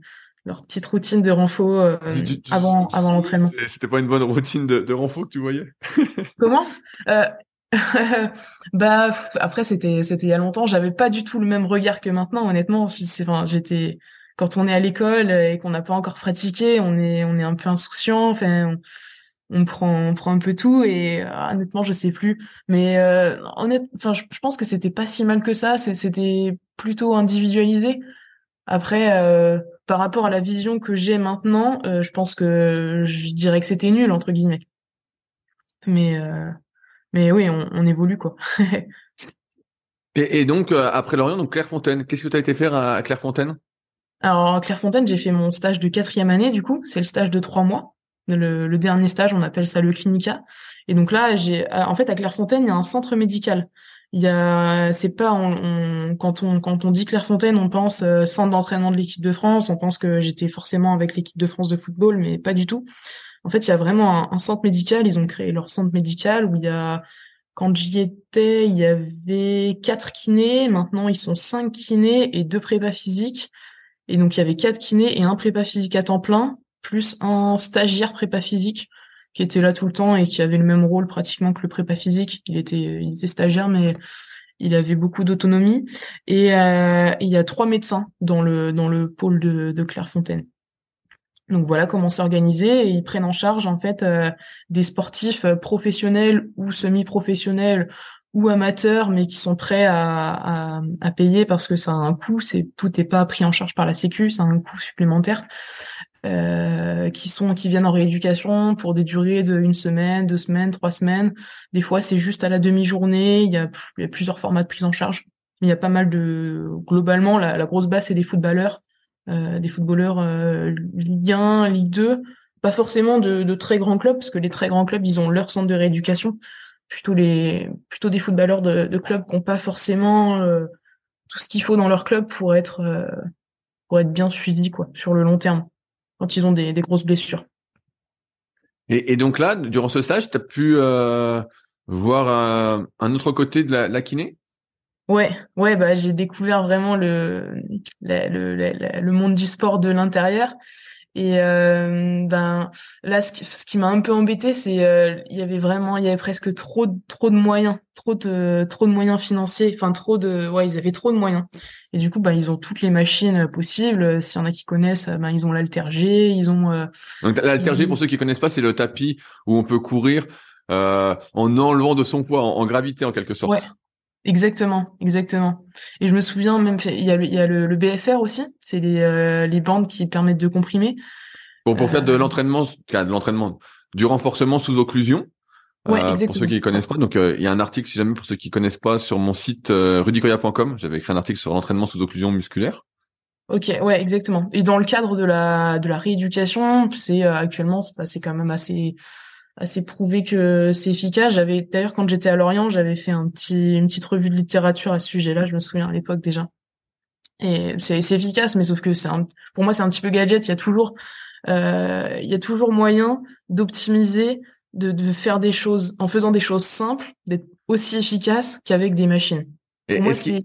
leur petite routine de renfo euh, avant avant l'entraînement. C'était pas une bonne routine de, de renfo que tu voyais? Comment? Bah après c'était c'était il y a longtemps. J'avais pas du tout le même regard que maintenant. Honnêtement, enfin j'étais quand on est à l'école et qu'on n'a pas encore pratiqué, on est on est un peu insouciant. Enfin on, prend on prend un peu tout et euh, honnêtement je sais plus. Mais euh, honnêtement, enfin je, pense que c'était pas si mal que ça. C'était plutôt individualisé. Après, euh, par rapport à la vision que j'ai maintenant, euh, je pense que je dirais que c'était nul entre guillemets. Mais euh, mais oui, on, on évolue quoi. et, et, donc après Lorient, donc Clairefontaine, qu'est-ce que tu as été faire à Clairefontaine? Alors Clairefontaine, j'ai fait mon stage de quatrième année du coup, c'est le stage de trois mois. Le, le, dernier stage, on appelle ça le clinica. Et donc là, j'ai, en fait, à Clairefontaine, il y a un centre médical. Il y a, c'est pas, on, quand on quand on dit Clairefontaine, on pense euh, centre d'entraînement de l'équipe de France, on pense que j'étais forcément avec l'équipe de France de football, mais pas du tout. En fait, il y a vraiment un, centre médical. Ils ont créé leur centre médical où il y a, quand j'y étais, il y avait quatre kinés. Maintenant, ils sont cinq kinés et deux prépas physiques. Et donc, il y avait quatre kinés et un prépa physique à temps plein, plus un stagiaire prépa physique qui était là tout le temps et qui avait le même rôle pratiquement que le prépa physique. Il était, il était stagiaire, mais il avait beaucoup d'autonomie. Et euh, il y a trois médecins dans le dans le pôle de, Clairefontaine. Donc voilà comment c'est organisé. Et ils prennent en charge en fait euh, des sportifs euh, professionnels ou semi-professionnels ou amateurs, mais qui sont prêts à, à, à payer parce que ça a un coût. C'est tout n'est pas pris en charge par la Sécu, ça a un coût supplémentaire. Euh, qui sont qui viennent en rééducation pour des durées de une semaine, deux semaines, trois semaines. Des fois, c'est juste à la demi-journée. Il y a, il y a plusieurs formats de prise en charge. Il y a pas mal de globalement la, la grosse base c'est des footballeurs, euh, des footballeurs euh, Ligue 1, Ligue 2, pas forcément de, de, très grands clubs parce que les très grands clubs ils ont leur centre de rééducation. Plutôt les plutôt des footballeurs de, de clubs qui n'ont pas forcément euh, tout ce qu'il faut dans leur club pour être euh, pour être bien suivis quoi sur le long terme quand ils ont des, des grosses blessures. Et, et, donc là, durant ce stage, tu as pu euh, voir un, un, autre côté de la, la kiné? Ouais, ouais, bah j'ai découvert vraiment le, le, le, le monde du sport de l'intérieur. Et euh, ben là, ce qui, ce qui m'a un peu embêté, c'est euh, il y avait vraiment, il y avait presque trop trop de moyens, trop de trop de moyens financiers, enfin trop de, ouais, ils avaient trop de moyens. Et du coup, ben ils ont toutes les machines possibles. S'il y en a qui connaissent, ben ils ont l'altergé, ils ont. Euh, Donc l'altergé, pour ceux qui connaissent pas, c'est le tapis où on peut courir euh, en enlevant de son poids, en, gravité en quelque sorte. Ouais. Exactement, exactement. Et je me souviens même, il y a le, il y a le, BFR aussi, c'est les, euh, les bandes qui permettent de comprimer. Bon, pour faire de euh, l'entraînement, de l'entraînement, du renforcement sous occlusion. Ouais, euh, pour ceux qui ne connaissent pas, donc il y a un article, si jamais pour ceux qui connaissent pas, sur mon site rudicoya.com, j'avais écrit un article sur l'entraînement sous occlusion musculaire. Ok, ouais, exactement. Et dans le cadre de la de la rééducation, c'est actuellement, c'est quand même assez assez prouvé que c'est efficace. J'avais d'ailleurs quand j'étais à Lorient, j'avais fait un petit une petite revue de littérature à ce sujet-là. Je me souviens à l'époque déjà. Et c'est efficace, mais sauf que c'est pour moi c'est un petit peu gadget. Il y a toujours euh, il y a toujours moyen d'optimiser, de, de faire des choses en faisant des choses simples, d'être aussi efficace qu'avec des machines. Et moi c'est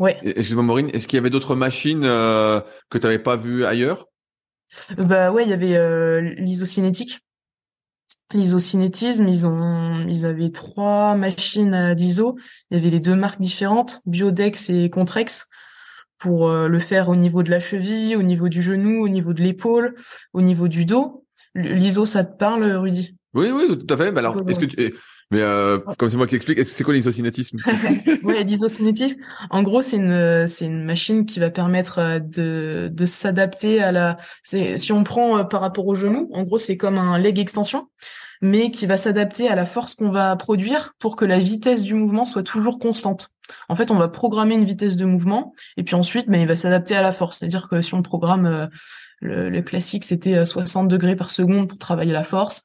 Ouais. Excuse-moi Maureen, est-ce qu'il y avait d'autres machines euh, que tu n'avais pas vues ailleurs? Bah ouais, il y avait euh, l'isocinétique l'isocinétisme, ils ont, ils avaient trois machines d'ISO. Il y avait les deux marques différentes, Biodex et Contrex, pour euh, le faire au niveau de la cheville, au niveau du genou, au niveau de l'épaule, au niveau du dos. L'ISO, ça te parle, Rudy? Oui, oui, tout à fait. Alors, est-ce que tu... Mais euh, comme c'est moi qui explique, c'est quoi l'isocinétisme Oui, l'isocinétisme, en gros, c'est une c'est une machine qui va permettre euh, de de s'adapter à la. Si on prend euh, par rapport au genou, en gros, c'est comme un leg extension, mais qui va s'adapter à la force qu'on va produire pour que la vitesse du mouvement soit toujours constante. En fait, on va programmer une vitesse de mouvement et puis ensuite, ben, il va s'adapter à la force. C'est-à-dire que si on programme euh, le, classique, c'était 60 degrés par seconde pour travailler la force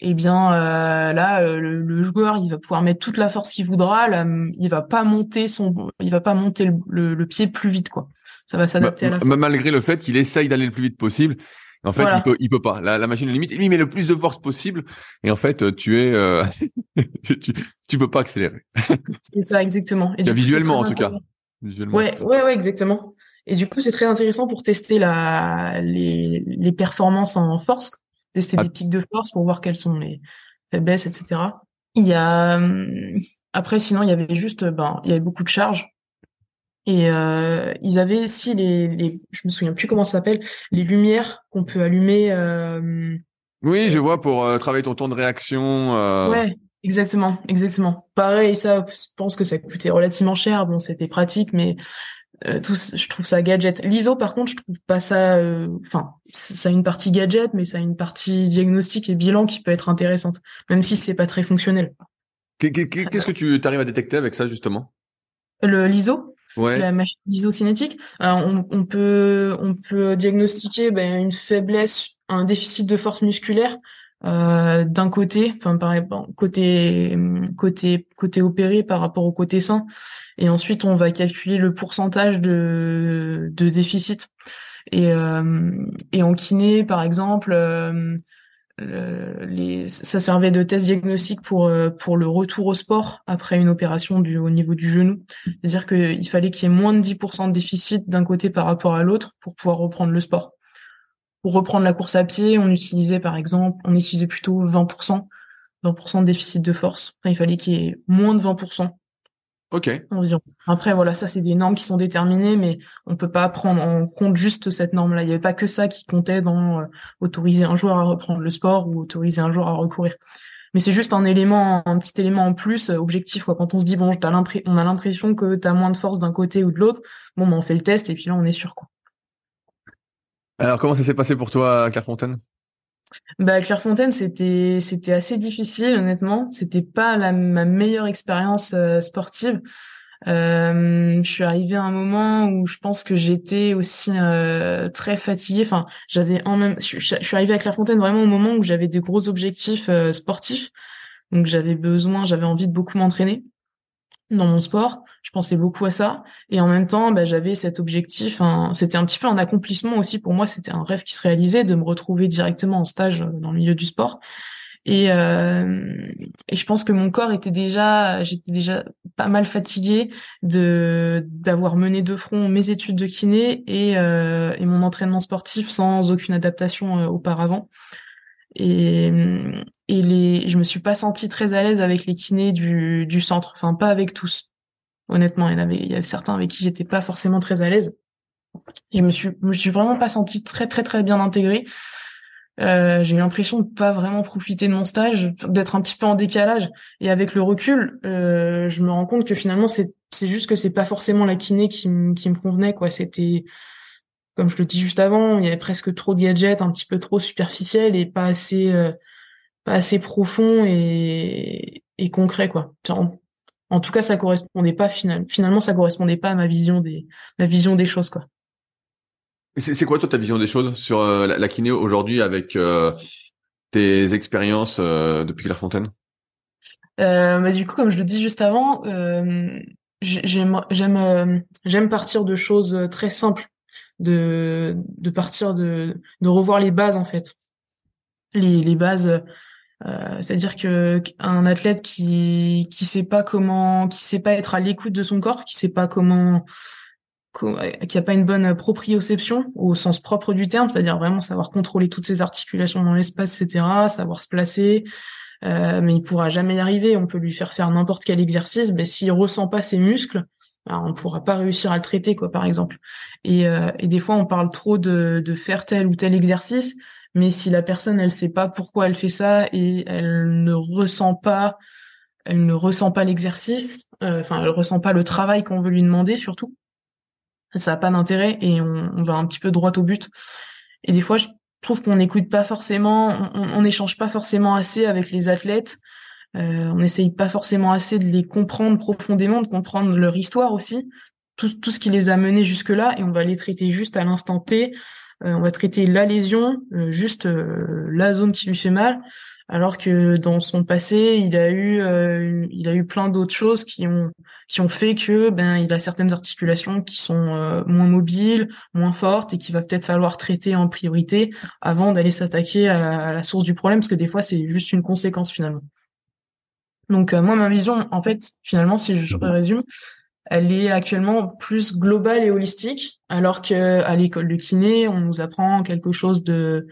eh bien euh, là euh, le, joueur il va pouvoir mettre toute la force qu'il voudra. Là, il va pas monter son il va pas monter le, pied plus vite quoi. Ça va s'adapter à la force. malgré le fait qu'il essaye d'aller le plus vite possible en fait il peut il peut pas. La, la machine limite. Il met le plus de force possible. Et en fait tu es euh, tu, tu peux pas accélérer. C'est ça exactement. Et visuellement en tout cas. visuellement. ouais ouais ouais exactement. Et du coup c'est très intéressant pour tester la les, les performances en force tester ah. des pics de force pour voir quelles sont les faiblesses, etc. Il y a hum, après sinon il y avait juste ben il y avait beaucoup de charges et euh, ils avaient si les, les je me souviens plus comment ça s'appelle les lumières qu'on peut allumer. Euh, oui, je vois pour euh, travailler ton temps de réaction. Euh... Ouais, exactement, exactement. Pareil, ça, je pense que ça coûtait relativement cher. Bon, c'était pratique, mais euh, tout, je trouve ça gadget. L'ISO, par contre, je trouve pas ça. Euh, enfin, ça a une partie gadget, mais ça a une partie diagnostic et bilan qui peut être intéressante, même si c'est pas très fonctionnel. Qu'est-ce que tu arrives à détecter avec ça justement? Le l'ISO, ouais. la machine ISO cinétique? on, on, peut on peut diagnostiquer ben, une faiblesse, un déficit de force musculaire euh, d'un côté, enfin par côté côté côté opéré par rapport au côté sain, et ensuite on va calculer le pourcentage de de déficit. Et euh, en kiné par exemple, euh, ça servait de test diagnostic pour pour le retour au sport après une opération du au niveau du genou. C'est-à-dire qu'il fallait qu'il y ait moins de 10% de déficit d'un côté par rapport à l'autre pour pouvoir reprendre le sport. Pour reprendre la course à pied, on utilisait par exemple, on utilisait plutôt 20%, 20% de déficit de force. il fallait qu'il y ait moins de 20%. Ok. Environ. Après, voilà, ça c'est des normes qui sont déterminées, mais on peut pas prendre en compte juste cette norme-là. Il n'y avait pas que ça qui comptait dans euh, autoriser un joueur à reprendre le sport ou autoriser un joueur à recourir. Mais c'est juste un élément, un petit élément en plus, euh, objectif. Quoi. Quand on se dit bon, on a l'impression que tu as moins de force d'un côté ou de l'autre, bon, ben, on fait le test et puis là on est sûr. Quoi. Alors, comment ça s'est passé pour toi à Clairefontaine? Bah, Clairefontaine, c'était c'était assez difficile, honnêtement. C'était pas la, ma meilleure expérience euh, sportive. Euh, je suis arrivée à un moment où je pense que j'étais aussi euh, très fatiguée. Enfin, j'avais en même, je, suis arrivée à Clairefontaine vraiment au moment où j'avais des gros objectifs euh, sportifs. Donc j'avais besoin, j'avais envie de beaucoup m'entraîner dans mon sport. Je pensais beaucoup à ça. Et en même temps, bah, j'avais cet objectif. C'était un petit peu un accomplissement aussi pour moi. C'était un rêve qui se réalisait de me retrouver directement en stage euh, dans le milieu du sport. Et, euh, et je pense que mon corps était déjà, j'étais déjà pas mal fatiguée de d'avoir mené de front mes études de kiné et, euh, et mon entraînement sportif sans aucune adaptation euh, auparavant. Et, et les, je me suis pas sentie très à l'aise avec les kinés du, du centre. Enfin, pas avec tous. Honnêtement, il y en avait, il y avait certains avec qui j'étais pas forcément très à l'aise. Je me suis, me suis vraiment pas sentie très, très, très bien intégrée. Euh, j'ai eu l'impression de pas vraiment profiter de mon stage, d'être un petit peu en décalage. Et avec le recul, euh, je me rends compte que finalement, c'est, c'est juste que c'est pas forcément la kiné qui, qui me convenait, quoi. C'était, comme je le dis juste avant, il y avait presque trop de gadgets, un petit peu trop superficiels et pas assez, euh, pas assez profond et, et concret quoi. En, tout cas, ça correspondait pas finalement. Finalement, ça correspondait pas à ma vision des, ma vision des choses quoi. C'est quoi toi ta vision des choses sur euh, la, kiné aujourd'hui avec euh, tes expériences depuis la Fontaine bah, du coup, comme je le dis juste avant, j'aime j'aime partir de choses très simples de, de partir de, de revoir les bases en fait. Les, les bases, euh, c'est-à-dire que un athlète qui qui sait pas comment, qui sait pas être à l'écoute de son corps, qui sait pas comment qui a pas une bonne proprioception au sens propre du terme, c'est-à-dire vraiment savoir contrôler toutes ses articulations dans l'espace, etc., savoir se placer, euh, mais il pourra jamais y arriver. On peut lui faire faire n'importe quel exercice, mais s'il ressent pas ses muscles, on on pourra pas réussir à le traiter, quoi, par exemple. Et, euh, et des fois, on parle trop de, de faire tel ou tel exercice, mais si la personne, elle sait pas pourquoi elle fait ça et elle ne ressent pas, elle ne ressent pas l'exercice, euh, enfin, elle ressent pas le travail qu'on veut lui demander, surtout ça n'a pas d'intérêt et on, on, va un petit peu droit au but. Et des fois, je trouve qu'on n'écoute pas forcément, on n'échange pas forcément assez avec les athlètes. Euh, on n'essaye pas forcément assez de les comprendre profondément, de comprendre leur histoire aussi, tout, ce qui les a menés jusque-là, et on va les traiter juste à l'instant T. Euh, on va traiter la lésion, euh, juste la zone qui lui fait mal, alors que dans son passé, il a eu, il a eu plein d'autres choses qui ont qui ont fait que ben il a certaines articulations qui sont moins mobiles, moins fortes et qu'il va peut-être falloir traiter en priorité avant d'aller s'attaquer à, la source du problème parce que des fois c'est juste une conséquence finalement. Donc euh, moi ma vision en fait finalement si je résume, elle est actuellement plus globale et holistique alors que à l'école de kiné on nous apprend quelque chose de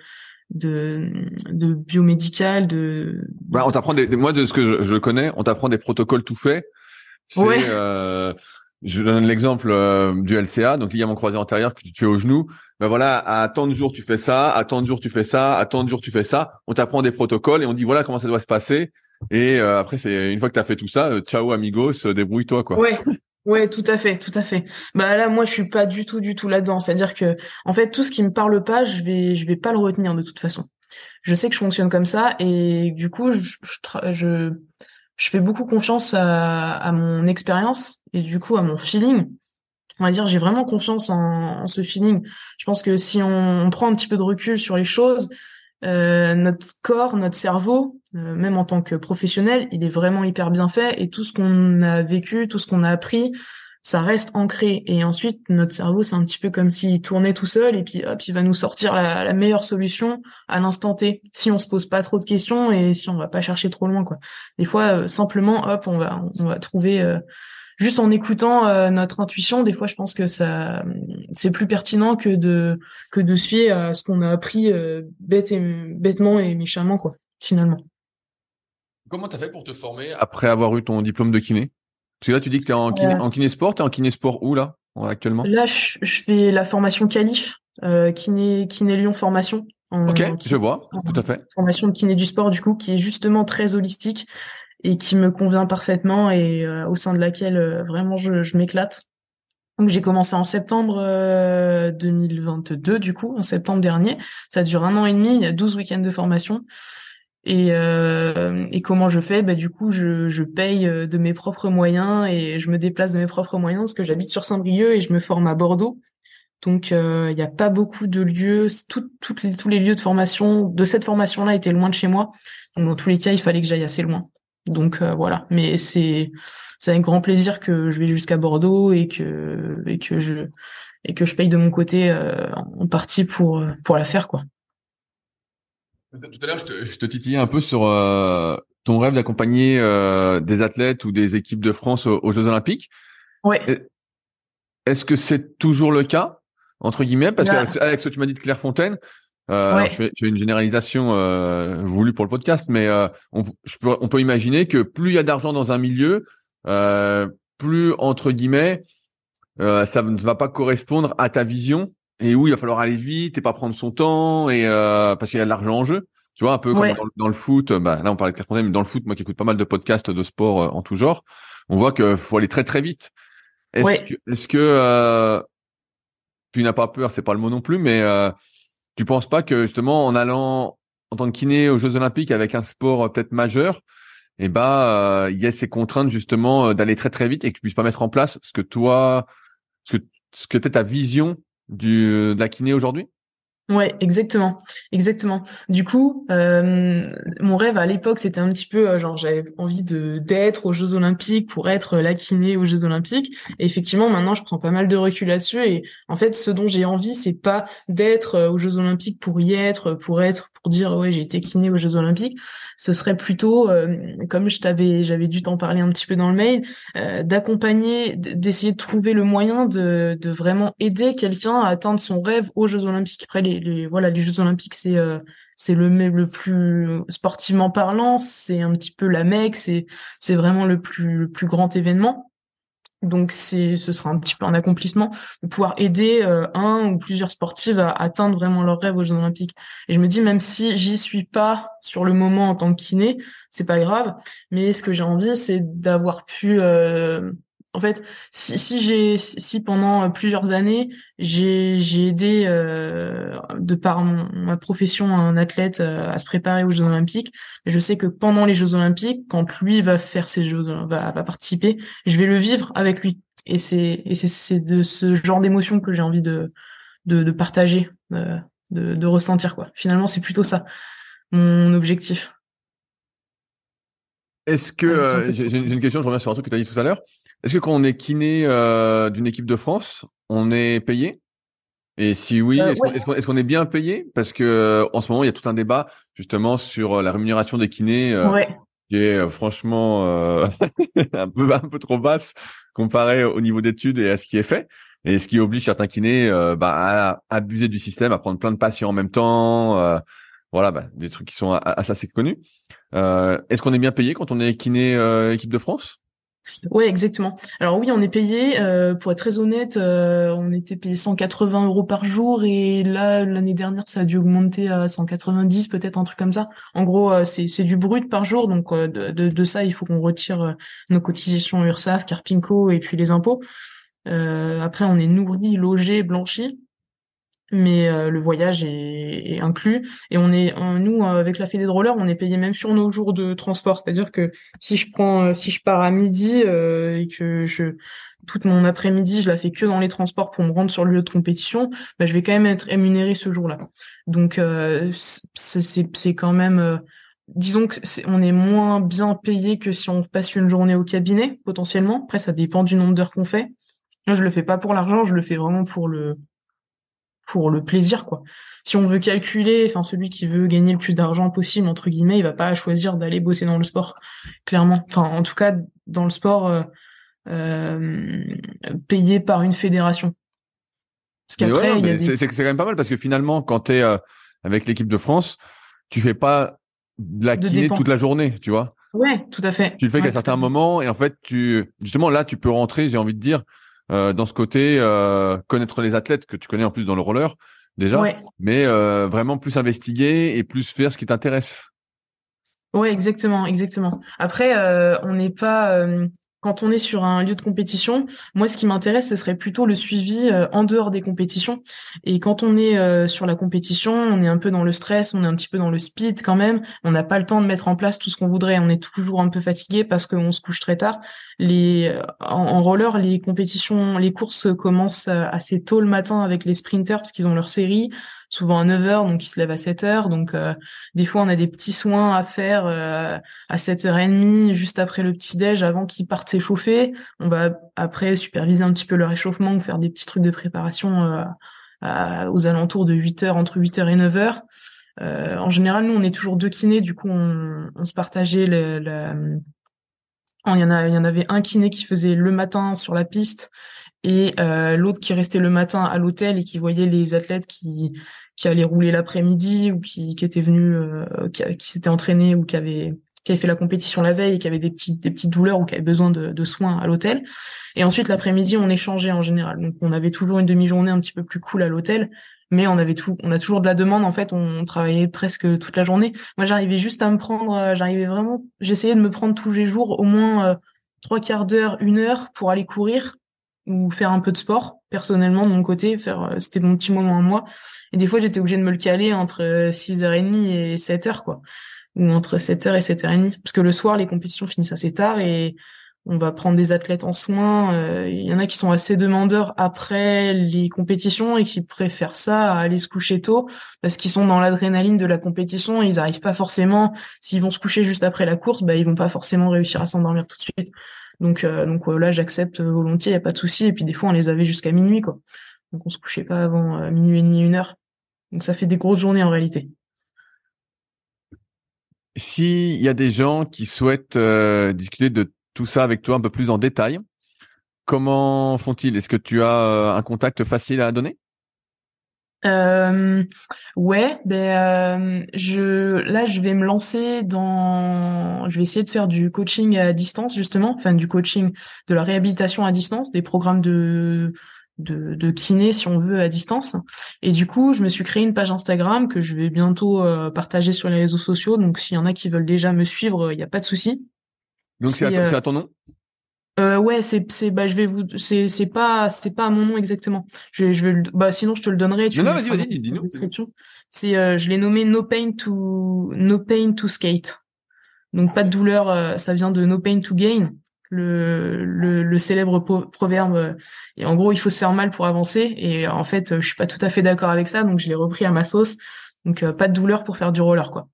de, de biomédical, de. on t'apprend des, moi de ce que je, je connais, on t'apprend des protocoles tout faits c'est, euh, je donne l'exemple euh, du LCA, donc ligament croisé antérieur que tu fais au genou. Ben voilà, à tant de jours tu fais ça, à tant de jours tu fais ça, à tant de jours tu fais ça. On t'apprend des protocoles et on dit voilà comment ça doit se passer. Et euh, après, c'est une fois que tu as fait tout ça, ciao amigos, débrouille-toi quoi. Ouais. Ouais, tout à fait, tout à fait. Bah là, moi, je suis pas du tout, du tout là-dedans. C'est-à-dire que, en fait, tout ce qui me parle pas, je vais, je vais pas le retenir de toute façon. Je sais que je fonctionne comme ça et du coup, je, je, je je fais beaucoup confiance à, à mon expérience et du coup à mon feeling. On va dire, j'ai vraiment confiance en, en, ce feeling. Je pense que si on, on, prend un petit peu de recul sur les choses, euh, notre corps, notre cerveau, euh, même en tant que professionnel, il est vraiment hyper bien fait et tout ce qu'on a vécu, tout ce qu'on a appris, ça reste ancré. Et ensuite, notre cerveau, c'est un petit peu comme s'il tournait tout seul et puis hop, il va nous sortir la, la, meilleure solution à l'instant T. Si on se pose pas trop de questions et si on va pas chercher trop loin, quoi. Des fois, euh, simplement, hop, on va, on va trouver. Euh, juste en écoutant euh, notre intuition, des fois, je pense que ça, c'est plus pertinent que de que de se fier à ce qu'on a appris bête et, bêtement et méchamment, quoi. Finalement. Comment t'as fait pour te former après avoir eu ton diplôme de kiné? Parce que là, tu dis que tu es en, kiné, en kinésport. Tu es en kinésport où, là, actuellement? Là, je, fais la formation Calif, euh, kiné, kiné Lyon formation. ok, je vois, tout à fait. Formation de kiné du sport, du coup, qui est justement très holistique et qui me convient parfaitement et euh, au sein de laquelle euh, vraiment je, je m'éclate. Donc j'ai commencé en septembre 2022 euh, du coup, en septembre dernier. Ça dure un an et demi, il y a 12 week-ends de formation. Et, euh, et comment je fais? Bah, Du coup, je, je paye euh, de mes propres moyens et je me déplace de mes propres moyens parce que j'habite sur Saint-Brieuc et je me forme à Bordeaux. Donc, euh, il n'y a pas beaucoup de lieux. Tout, les, tous les lieux de formation de cette formation-là étaient loin de chez moi. Donc, dans tous les cas, il fallait que j'aille assez loin. Donc euh, voilà. Mais c'est c'est avec grand plaisir que je vais jusqu'à Bordeaux et que et que je et que je paye de mon côté euh, en partie pour pour la faire quoi. Tout à l'heure, je te, je te, titillais un peu sur euh, ton rêve d'accompagner des athlètes ou des équipes de France aux, Jeux Olympiques. Ouais. Est-ce que c'est toujours le cas entre guillemets? Parce que qu'avec ce que tu m'as dit de Clairefontaine, euh, je, fais, une généralisation euh, voulue pour le podcast, mais euh, on, je peux, on peut imaginer que plus il y a d'argent dans un milieu, euh, plus entre guillemets, ça ne va pas correspondre à ta vision et où il va falloir aller vite et pas prendre son temps et euh, parce qu'il y a de l'argent en jeu. Tu vois, un peu comme dans, le foot. Bah, là, on parlait de Clairefontaine, mais dans le foot, moi qui écoute pas mal de podcasts de sport euh, en tout genre, on voit qu'il faut aller très très vite. Est-ce que, est-ce que euh, tu n'as pas peur C'est pas le mot non plus, mais euh, tu penses pas que justement en allant en tant que kiné aux Jeux Olympiques avec un sport euh, peut-être majeur, eh ben il y a ces contraintes justement d'aller très très vite et que tu puisses pas mettre en place ce que toi, ce que ce que ta vision du, de la kiné aujourd'hui? Ouais, exactement, exactement. Du coup, euh, mon rêve à l'époque, c'était un petit peu euh, genre j'avais envie de d'être aux Jeux Olympiques pour être la kiné aux Jeux Olympiques. Et effectivement, maintenant, je prends pas mal de recul là-dessus. Et en fait, ce dont j'ai envie, c'est pas d'être euh, aux Jeux Olympiques pour y être, pour être, pour dire ouais j'ai été kiné aux Jeux Olympiques. Ce serait plutôt, comme je t'avais, j'avais dû t'en parler un petit peu dans le mail, d'accompagner, d'essayer de trouver le moyen de de vraiment aider quelqu'un à atteindre son rêve aux Jeux Olympiques. Les les, voilà les Jeux Olympiques c'est euh, c'est le le plus sportivement parlant c'est un petit peu la Mecque c'est c'est vraiment le plus le plus grand événement. Donc c'est ce sera un petit peu un accomplissement de pouvoir aider euh, un ou plusieurs sportifs à atteindre vraiment leur rêve aux Jeux Olympiques. Et je me dis même si j'y suis pas sur le moment en tant que kiné c'est pas grave. Mais ce que j'ai envie c'est d'avoir pu euh, en fait, si, si j'ai si pendant plusieurs années j'ai j'ai aidé euh, de par ma profession un athlète euh, à se préparer aux Jeux Olympiques, je sais que pendant les Jeux Olympiques, quand lui va faire ses Jeux, va, va participer, je vais le vivre avec lui. Et c'est et c'est c'est de ce genre d'émotion que j'ai envie de de, de partager, euh, de, de ressentir quoi. Finalement, c'est plutôt ça mon objectif. Est-ce que j'ai une question, je reviens sur un truc que tu as dit tout à l'heure. Est-ce que quand on est kiné euh, d'une équipe de France, on est payé? Et si oui, euh, est-ce qu'on est, bien payé? Parce que euh, en ce moment, il y a tout un débat justement sur la rémunération des kinés, qui est franchement un peu un peu trop basse comparé au niveau d'études et à ce qui est fait. Et ce qui oblige certains kinés bah, à abuser du système, à prendre plein de patients en même temps. voilà, bah, des trucs qui sont assez connus. Est-ce qu'on est bien payé quand on est kiné équipe de France? Ouais, exactement. Alors oui, on est payé. Euh, pour être très honnête, euh, on était payé 180 euros par jour et là l'année dernière ça a dû augmenter à 190, peut-être un truc comme ça. En gros, euh, c'est c'est du brut par jour, donc de, de, de ça il faut qu'on retire nos cotisations URSAF, Carpinco et puis les impôts. après, on est nourri, logé, blanchi mais euh, le voyage est, est, inclus. Et on est nous avec la fédé de roller on est payé même sur nos jours de transport. C'est-à-dire que si je prends euh, si je pars à midi euh, et que je toute mon après-midi je la fais que dans les transports pour me rendre sur le lieu de compétition bah, je vais quand même être rémunéré ce jour-là. Donc c'est c'est quand même disons que on est moins bien payé que si on passe une journée au cabinet potentiellement. Après ça dépend du nombre d'heures qu'on fait. Moi je le fais pas pour l'argent je le fais vraiment pour le pour le plaisir quoi. Si on veut calculer, enfin celui qui veut gagner le plus d'argent possible entre guillemets, il va pas choisir d'aller bosser dans le sport, clairement. Enfin en tout cas dans le sport euh, euh payé par une fédération. Parce qu'après c'est quand même pas mal parce que finalement quand tu es euh, avec l'équipe de France, tu fais pas de la kiné toute la journée, tu vois. Ouais, tout à fait. Tu le fais qu'à certains moments et en fait tu justement là tu peux rentrer, j'ai envie de dire euh, dans ce côté euh, connaître les athlètes que tu connais en plus dans le roller déjà, mais euh, vraiment plus investiguer et plus faire ce qui t'intéresse. Ouais, exactement, exactement. Après, on n'est pas quand on est sur un lieu de compétition, moi, ce qui m'intéresse, ce serait plutôt le suivi euh, en dehors des compétitions. Et quand on est euh, sur la compétition, on est un peu dans le stress, on est un petit peu dans le speed quand même. On n'a pas le temps de mettre en place tout ce qu'on voudrait. On est toujours un peu fatigué parce qu'on se couche très tard. Euh, en, roller, les compétitions, les courses commencent assez tôt le matin avec les sprinters parce qu'ils ont leur série souvent à 9 heures, donc ils se lèvent à 7 heures. Donc euh, des fois on a des petits soins à faire euh, à 7h30 juste après le petit déj avant qu'ils partent s'échauffer. On va après superviser un petit peu leur échauffement ou faire des petits trucs de préparation euh, aux alentours de 8 heures entre 8 heures et 9 heures. en général, nous on est toujours deux kinés, du coup on, se partageait le, le il y en il y en avait un kiné qui faisait le matin sur la piste et euh, l'autre qui restait le matin à l'hôtel et qui voyait les athlètes qui qui allaient rouler l'après-midi ou qui qui étaient venus euh, qui, qui s'étaient entraînés ou qui avaient qui avaient fait la compétition la veille et qui avaient des petites des petites douleurs ou qui avaient besoin de, de soins à l'hôtel. Et ensuite l'après-midi on échangeait en général. Donc on avait toujours une demi-journée un petit peu plus cool à l'hôtel mais on avait tout on a toujours de la demande en fait. On, travaillait presque toute la journée. Moi j'arrivais juste à me prendre euh, j'arrivais vraiment j'essayais de me prendre tous les jours au moins trois quarts d'heure une heure pour aller courir ou faire un peu de sport personnellement de mon côté faire euh, c'était mon petit moment à moi et des fois j'étais obligée de me le caler entre 6h30 euh, et 7h quoi ou entre 7h et 7h30 parce que le soir les compétitions finissent assez tard et on va prendre des athlètes en soins. Euh, il y en a qui sont assez demandeurs après les compétitions et qui préfèrent ça à aller se coucher tôt parce qu'ils sont dans l'adrénaline de la compétition. ils n'arrivent pas forcément. S'ils vont se coucher juste après la course, bah ils vont pas forcément réussir à s'endormir tout de suite. Donc euh, donc là j'accepte volontiers, il a pas de souci. Et puis des fois on les avait jusqu'à minuit quoi. Donc on se couchait pas avant minuit et demi, une heure. Donc ça fait des grosses journées en réalité. S'il y a des gens qui souhaitent discuter de tout ça avec toi un peu plus en détail. Comment font-ils? Est-ce que tu as euh, un contact facile à donner? Euh, ouais, ben euh, je là je vais me lancer dans, je vais essayer de faire du coaching à distance justement, enfin du coaching, de la réhabilitation à distance, des programmes de de, de kiné si on veut à distance. Et du coup, je me suis créé une page Instagram que je vais bientôt euh, partager sur les réseaux sociaux. Donc s'il y en a qui veulent déjà me suivre, il n'y a pas de souci. Donc c'est à, à, ton nom? Euh, ouais, c'est c'est bah je vais vous c'est c'est pas c'est pas à mon nom exactement. Je vais je vais le, bah sinon je te le donnerai. Tu non, non vas-y vas-y dis-nous. Description. C'est euh, je l'ai nommé No Pain to No Pain to Skate. Donc pas de douleur, euh, ça vient de No Pain to Gain, le le, le célèbre proverbe. Euh, et en gros, il faut se faire mal pour avancer. Et en fait, je suis pas tout à fait d'accord avec ça, donc je l'ai repris à ma sauce. Donc pas de douleur pour faire du roller quoi.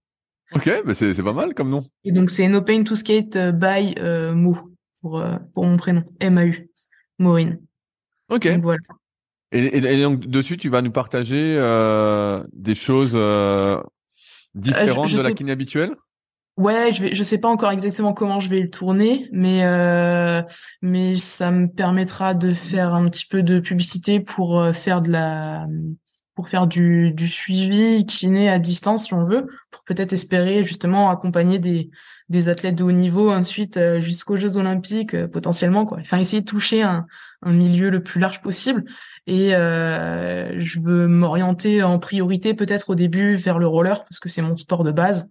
Ok, bah c'est pas mal comme nom. Et donc c'est No Pain to Skate euh, by euh, Mo pour euh, pour mon prénom M A U Maureen. Ok. voilà. Et, et, donc dessus tu vas nous partager des choses différentes de la kiné habituelle? Ouais, je vais, je sais pas encore exactement comment je vais le tourner, mais mais ça me permettra de faire un petit peu de publicité pour faire de la pour faire du, du suivi kiné à distance si on veut, pour peut-être espérer justement accompagner des, des athlètes de haut niveau ensuite euh, jusqu'aux Jeux Olympiques euh, potentiellement quoi. Enfin essayer de toucher un, un milieu le plus large possible. Et euh, je veux m'orienter en priorité peut-être au début vers le roller parce que c'est mon sport de base.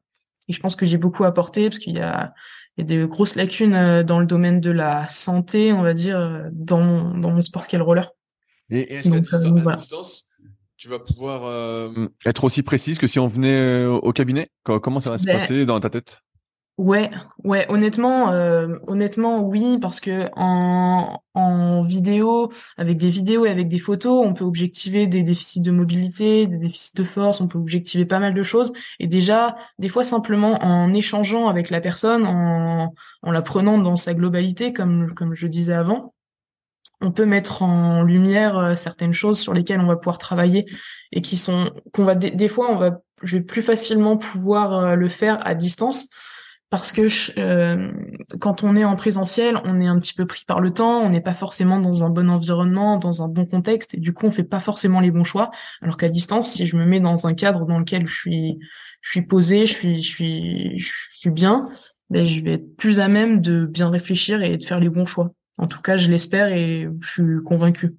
Et je pense que j'ai beaucoup apporté parce qu'il y a il y a des grosses lacunes dans le domaine de la santé, on va dire, dans mon, dans mon sport qu'est le roller. Et, est-ce qu'à distance, tu vas pouvoir euh, être aussi précise que si on venait au cabinet? Comment ça va se ben, passer dans ta tête? Ouais, ouais, honnêtement, euh, honnêtement, oui, parce que en, en vidéo, avec des vidéos et avec des photos, on peut objectiver des déficits de mobilité, des déficits de force, on peut objectiver pas mal de choses. Et déjà, des fois, simplement en échangeant avec la personne, en, en la prenant dans sa globalité, comme comme je disais avant, on peut mettre en lumière euh, certaines choses sur lesquelles on va pouvoir travailler et qui sont qu'on va des, fois on va je vais plus facilement pouvoir euh, le faire à distance parce que euh, quand on est en présentiel, on est un petit peu pris par le temps, on n'est pas forcément dans un bon environnement, dans un bon contexte, et du coup on fait pas forcément les bons choix. Alors qu'à distance, si je me mets dans un cadre dans lequel je suis, je suis posé, je suis, je suis, je suis bien, ben je vais être plus à même de bien réfléchir et de faire les bons choix. En tout cas, je l'espère et je suis convaincu.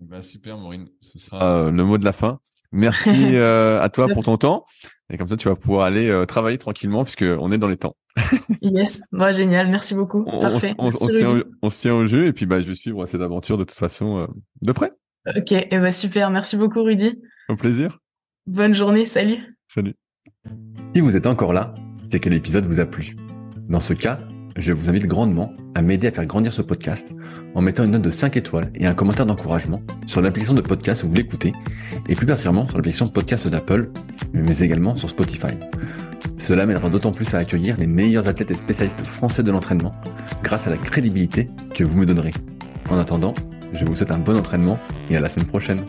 Bah, super, Maureen. Ce sera euh, le mot de la fin. Merci euh, à toi pour ton temps. Et comme ça, tu vas pouvoir aller euh, travailler tranquillement puisque on est dans les temps. yes, bah, génial. Merci beaucoup. On, Parfait. On, se tient au, jeu et puis bah, je vais suivre cette aventure de toute façon de près. Ok, et bah, super. Merci beaucoup, Rudy. Au plaisir. Bonne journée. Salut. Salut. Si vous êtes encore là, c'est que l'épisode vous a plu. Dans ce cas, je vous invite grandement à m'aider à faire grandir ce podcast en mettant une note de 5 étoiles et un commentaire d'encouragement sur l'application de podcast où vous l'écoutez et plus particulièrement sur l'application podcast d'Apple, mais également sur Spotify. Cela m'aidera d'autant plus à accueillir les meilleurs athlètes et spécialistes français de l'entraînement grâce à la crédibilité que vous me donnerez. En attendant, je vous souhaite un bon entraînement et à la semaine prochaine.